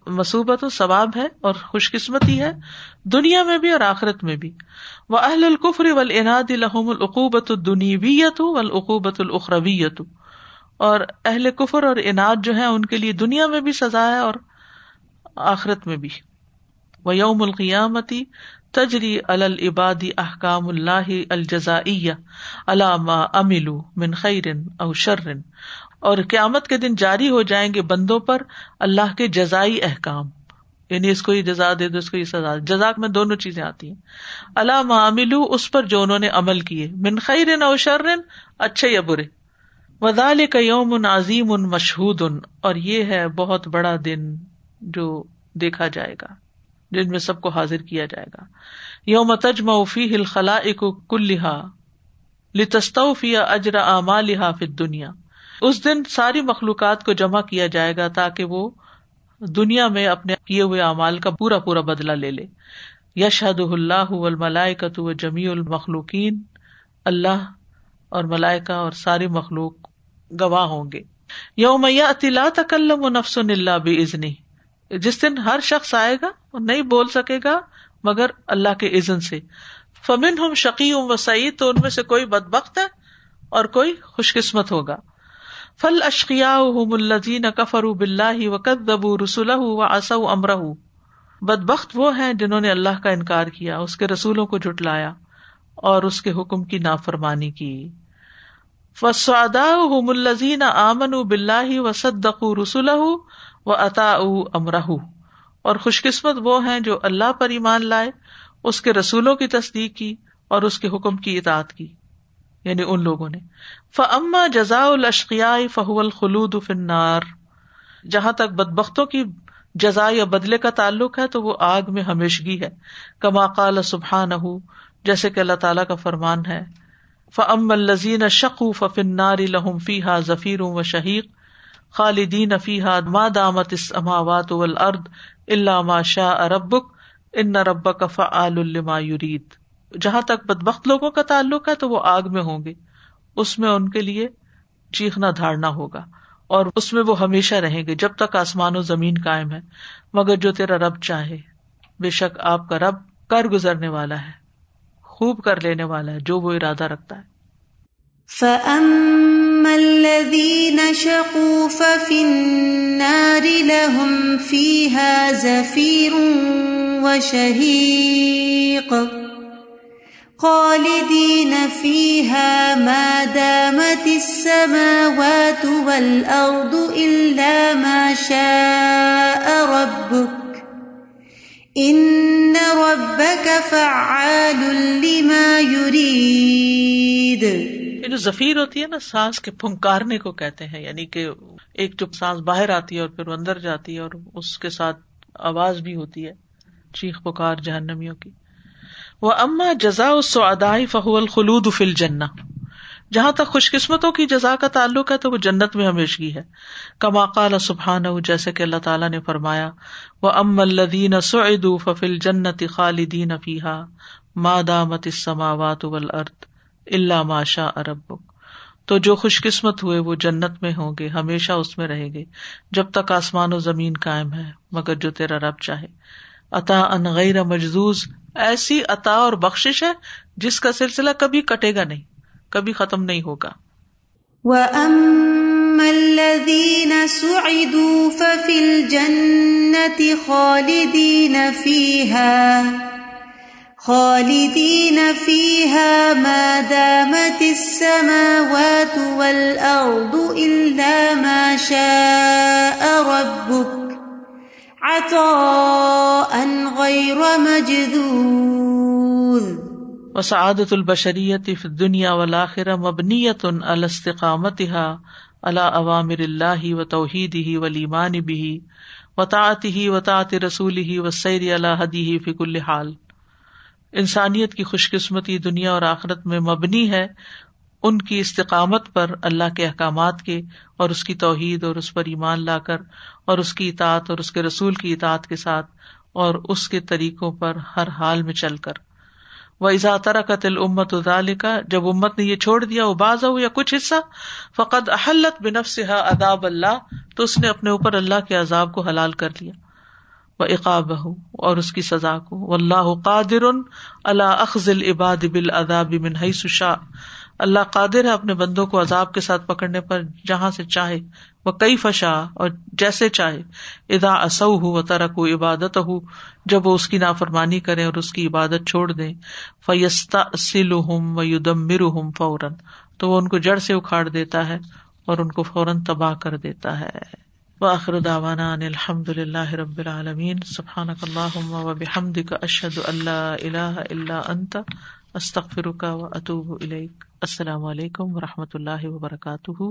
مصوبت و ثواب ہے اور خوش قسمتی ہے دنیا میں بھی اور آخرت میں بھی۔ وہ اہل القفر ولاد الحم العقوبت الدنیویت والعقوبت الخرویت اور اہل کفر اور انعد جو ہے ان کے لیے دنیا میں بھی سزا ہے اور آخرت میں بھی۔ وہ یوم القیامتی تجری العبادی احکام اللہ الجزا علامہ املو من خیرن او شرن اور قیامت کے دن جاری ہو جائیں گے بندوں پر اللہ کے جزائی احکام۔ یعنی اس کو یہ جزا دے دو، اس کو یہ سزا جزاک میں دونوں چیزیں آتی ہیں۔ علامہ املو اس پر جو انہوں نے عمل کیے۔ من خیرن او شرن اچھے یا برے؟ ودال کا یوم ان عظیم ان مشہور ان اور یہ ہے بہت بڑا دن جو دیکھا جائے گا، جن میں سب کو حاضر کیا جائے گا۔ یوم تجما فی ہل خلا اک کلحا لتستوفیا اجرا اما فت دنیا اس دن ساری مخلوقات کو جمع کیا جائے گا تاکہ وہ دنیا میں اپنے کیے ہوئے اعمال کا پورا پورا بدلا لے لے۔ یشد اللہ الملائکت و جمی المخلوقین، اللہ اور ملائکا اور ساری مخلوق گواہ ہوں گے۔ یوم اطلاع تکلم و نفس اللہ بھی ازنی جس دن ہر شخص آئے گا، وہ نہیں بول سکے گا مگر اللہ کے عزن سے۔ فمن ہم شکی ہوں و سعید، تو ان میں سے کوئی بد بخت ہے اور کوئی خوش قسمت ہوگا۔ فل اشقیا الزین کفر بلّہ و قدبو رسول و اص امرہ۔ بد بخت وہ ہیں جنہوں نے اللہ کا انکار کیا، اس کے رسولوں کو جٹلایا اور اس کے حکم کی نافرمانی کی۔ فسادا الزین آمن بلّہ و صدق رسول و عطا امرہ اور خوش قسمت وہ ہیں جو اللہ پر ایمان لائے، اس کے رسولوں کی تصدیق کی اور اس کے حکم کی اطاعت کی یعنی ان لوگوں نے۔ فما جزا الشقیا فہو الخلود فنار جہاں تک بد بختوں کی جزا یا بدلے کا تعلق ہے، تو وہ آگ میں ہمیشگی ہے۔ کما قال سبحان جیسے کہ اللہ تعالیٰ کا فرمان ہے فم الزین شق ففن ناری لہم فی ہا ظفیر و شہیق خالدین فیحا ما دامت اس اماوات ارد اللہ ما شاہ اربک ان رب کفا الما یورید جہاں تک بد بخت لوگوں کا تعلق ہے تو وہ آگ میں ہوں گے اس میں ان کے لیے چیخنا دھاڑنا ہوگا اور اس میں وہ ہمیشہ رہیں گے جب تک آسمان و زمین قائم ہے مگر جو تیرا رب چاہے بے شک آپ کا رب کر گزرنے والا ہے خوب کر لینے والا ہے، جو وہ ارادہ رکھتا ہے۔ خالدين فيها ما دامت السماوات والأرض إلا ما شاء ربك إن ربك فعال لما يريد۔ جو ظفیر ہوتی ہے نا، سانس کے پھنکارنے کو کہتے ہیں یعنی کہ ایک جو سانس باہر آتی ہے اور پھر اندر جاتی ہے اور اس کے ساتھ آواز بھی ہوتی ہے، چیخ پکار جہنمیوں کی۔ وہ اما جزا ادائی فہو الخلود فل جنا جہاں تک خوش قسمتوں کی جزا کا تعلق ہے تو وہ جنت میں ہمیشگی ہے۔ کما قال سبحان جیسے کہ اللہ تعالیٰ نے فرمایا وہ ام الدین سعد ففل جنت خالدین فیحا مادامت السماوات والارض اللہ ماشا ارب تو جو خوش قسمت ہوئے وہ جنت میں ہوں گے، ہمیشہ اس میں رہیں گے، جب تک آسمان و زمین قائم ہے، مگر جو تیرا رب چاہے۔ عطا ان غیر مجزوز ایسی عطا اور بخش ہے جس کا سلسلہ کبھی کٹے گا نہیں۔ کبھی ختم نہیں ہوگا۔ الذين سعدوا ففي الجنة خالدين فيها خالدين فيها ما دامت السماوات وسعادت البشریت فی الدنیا والآخرہ مبنیت على استقامتها على اوامر اللہ و توحید ہی ولیمان بھی وطاعت ہی وطاعت رسول ہی و سیر اللہ ہی فی کل حال۔ انسانیت کی خوش قسمتی دنیا اور آخرت میں مبنی ہے ان کی استقامت پر اللہ کے احکامات کے اور اس کی توحید اور اس پر ایمان لا کر اور اس کی اطاعت اور اس کے رسول کی اطاعت کے ساتھ اور اس کے طریقوں پر ہر حال میں چل کر۔ وہ ازا قتل امت کا جب امت نے یہ چھوڑ دیا، وہ باز ہو یا کچھ حصہ فقط احلت بنف سے اداب اللہ تو اس نے اپنے اوپر اللہ کے عذاب کو حلال کر لیا وہ اقاب ہو اور اس کی سزا کو۔ اللہ قادر اللہ اخذ العباد بل اداب منہئی سشا اللہ قادر ہے اپنے بندوں کو عذاب کے ساتھ پکڑنے پر جہاں سے چاہے وہ کئی فشا اور جیسے چاہے ادا اصو ہو ترک ہو عبادت ہو جب وہ اس کی نافرمانی کرے اور اس کی عبادت چھوڑ دے فیستا سل ہم و یدم مر ہم فوراً، تو وہ ان کو جڑ سے اکھاڑ دیتا ہے اور ان کو فوراً تباہ کر دیتا ہے۔ واخر داوانا الحمد للہ رب العالمین۔ سبحان اللہ و بحمد کا اشد اللہ اللہ اللہ انت۔ استخر کا و اطوب السلام علیکم و رحمۃ اللہ وبرکاتہ.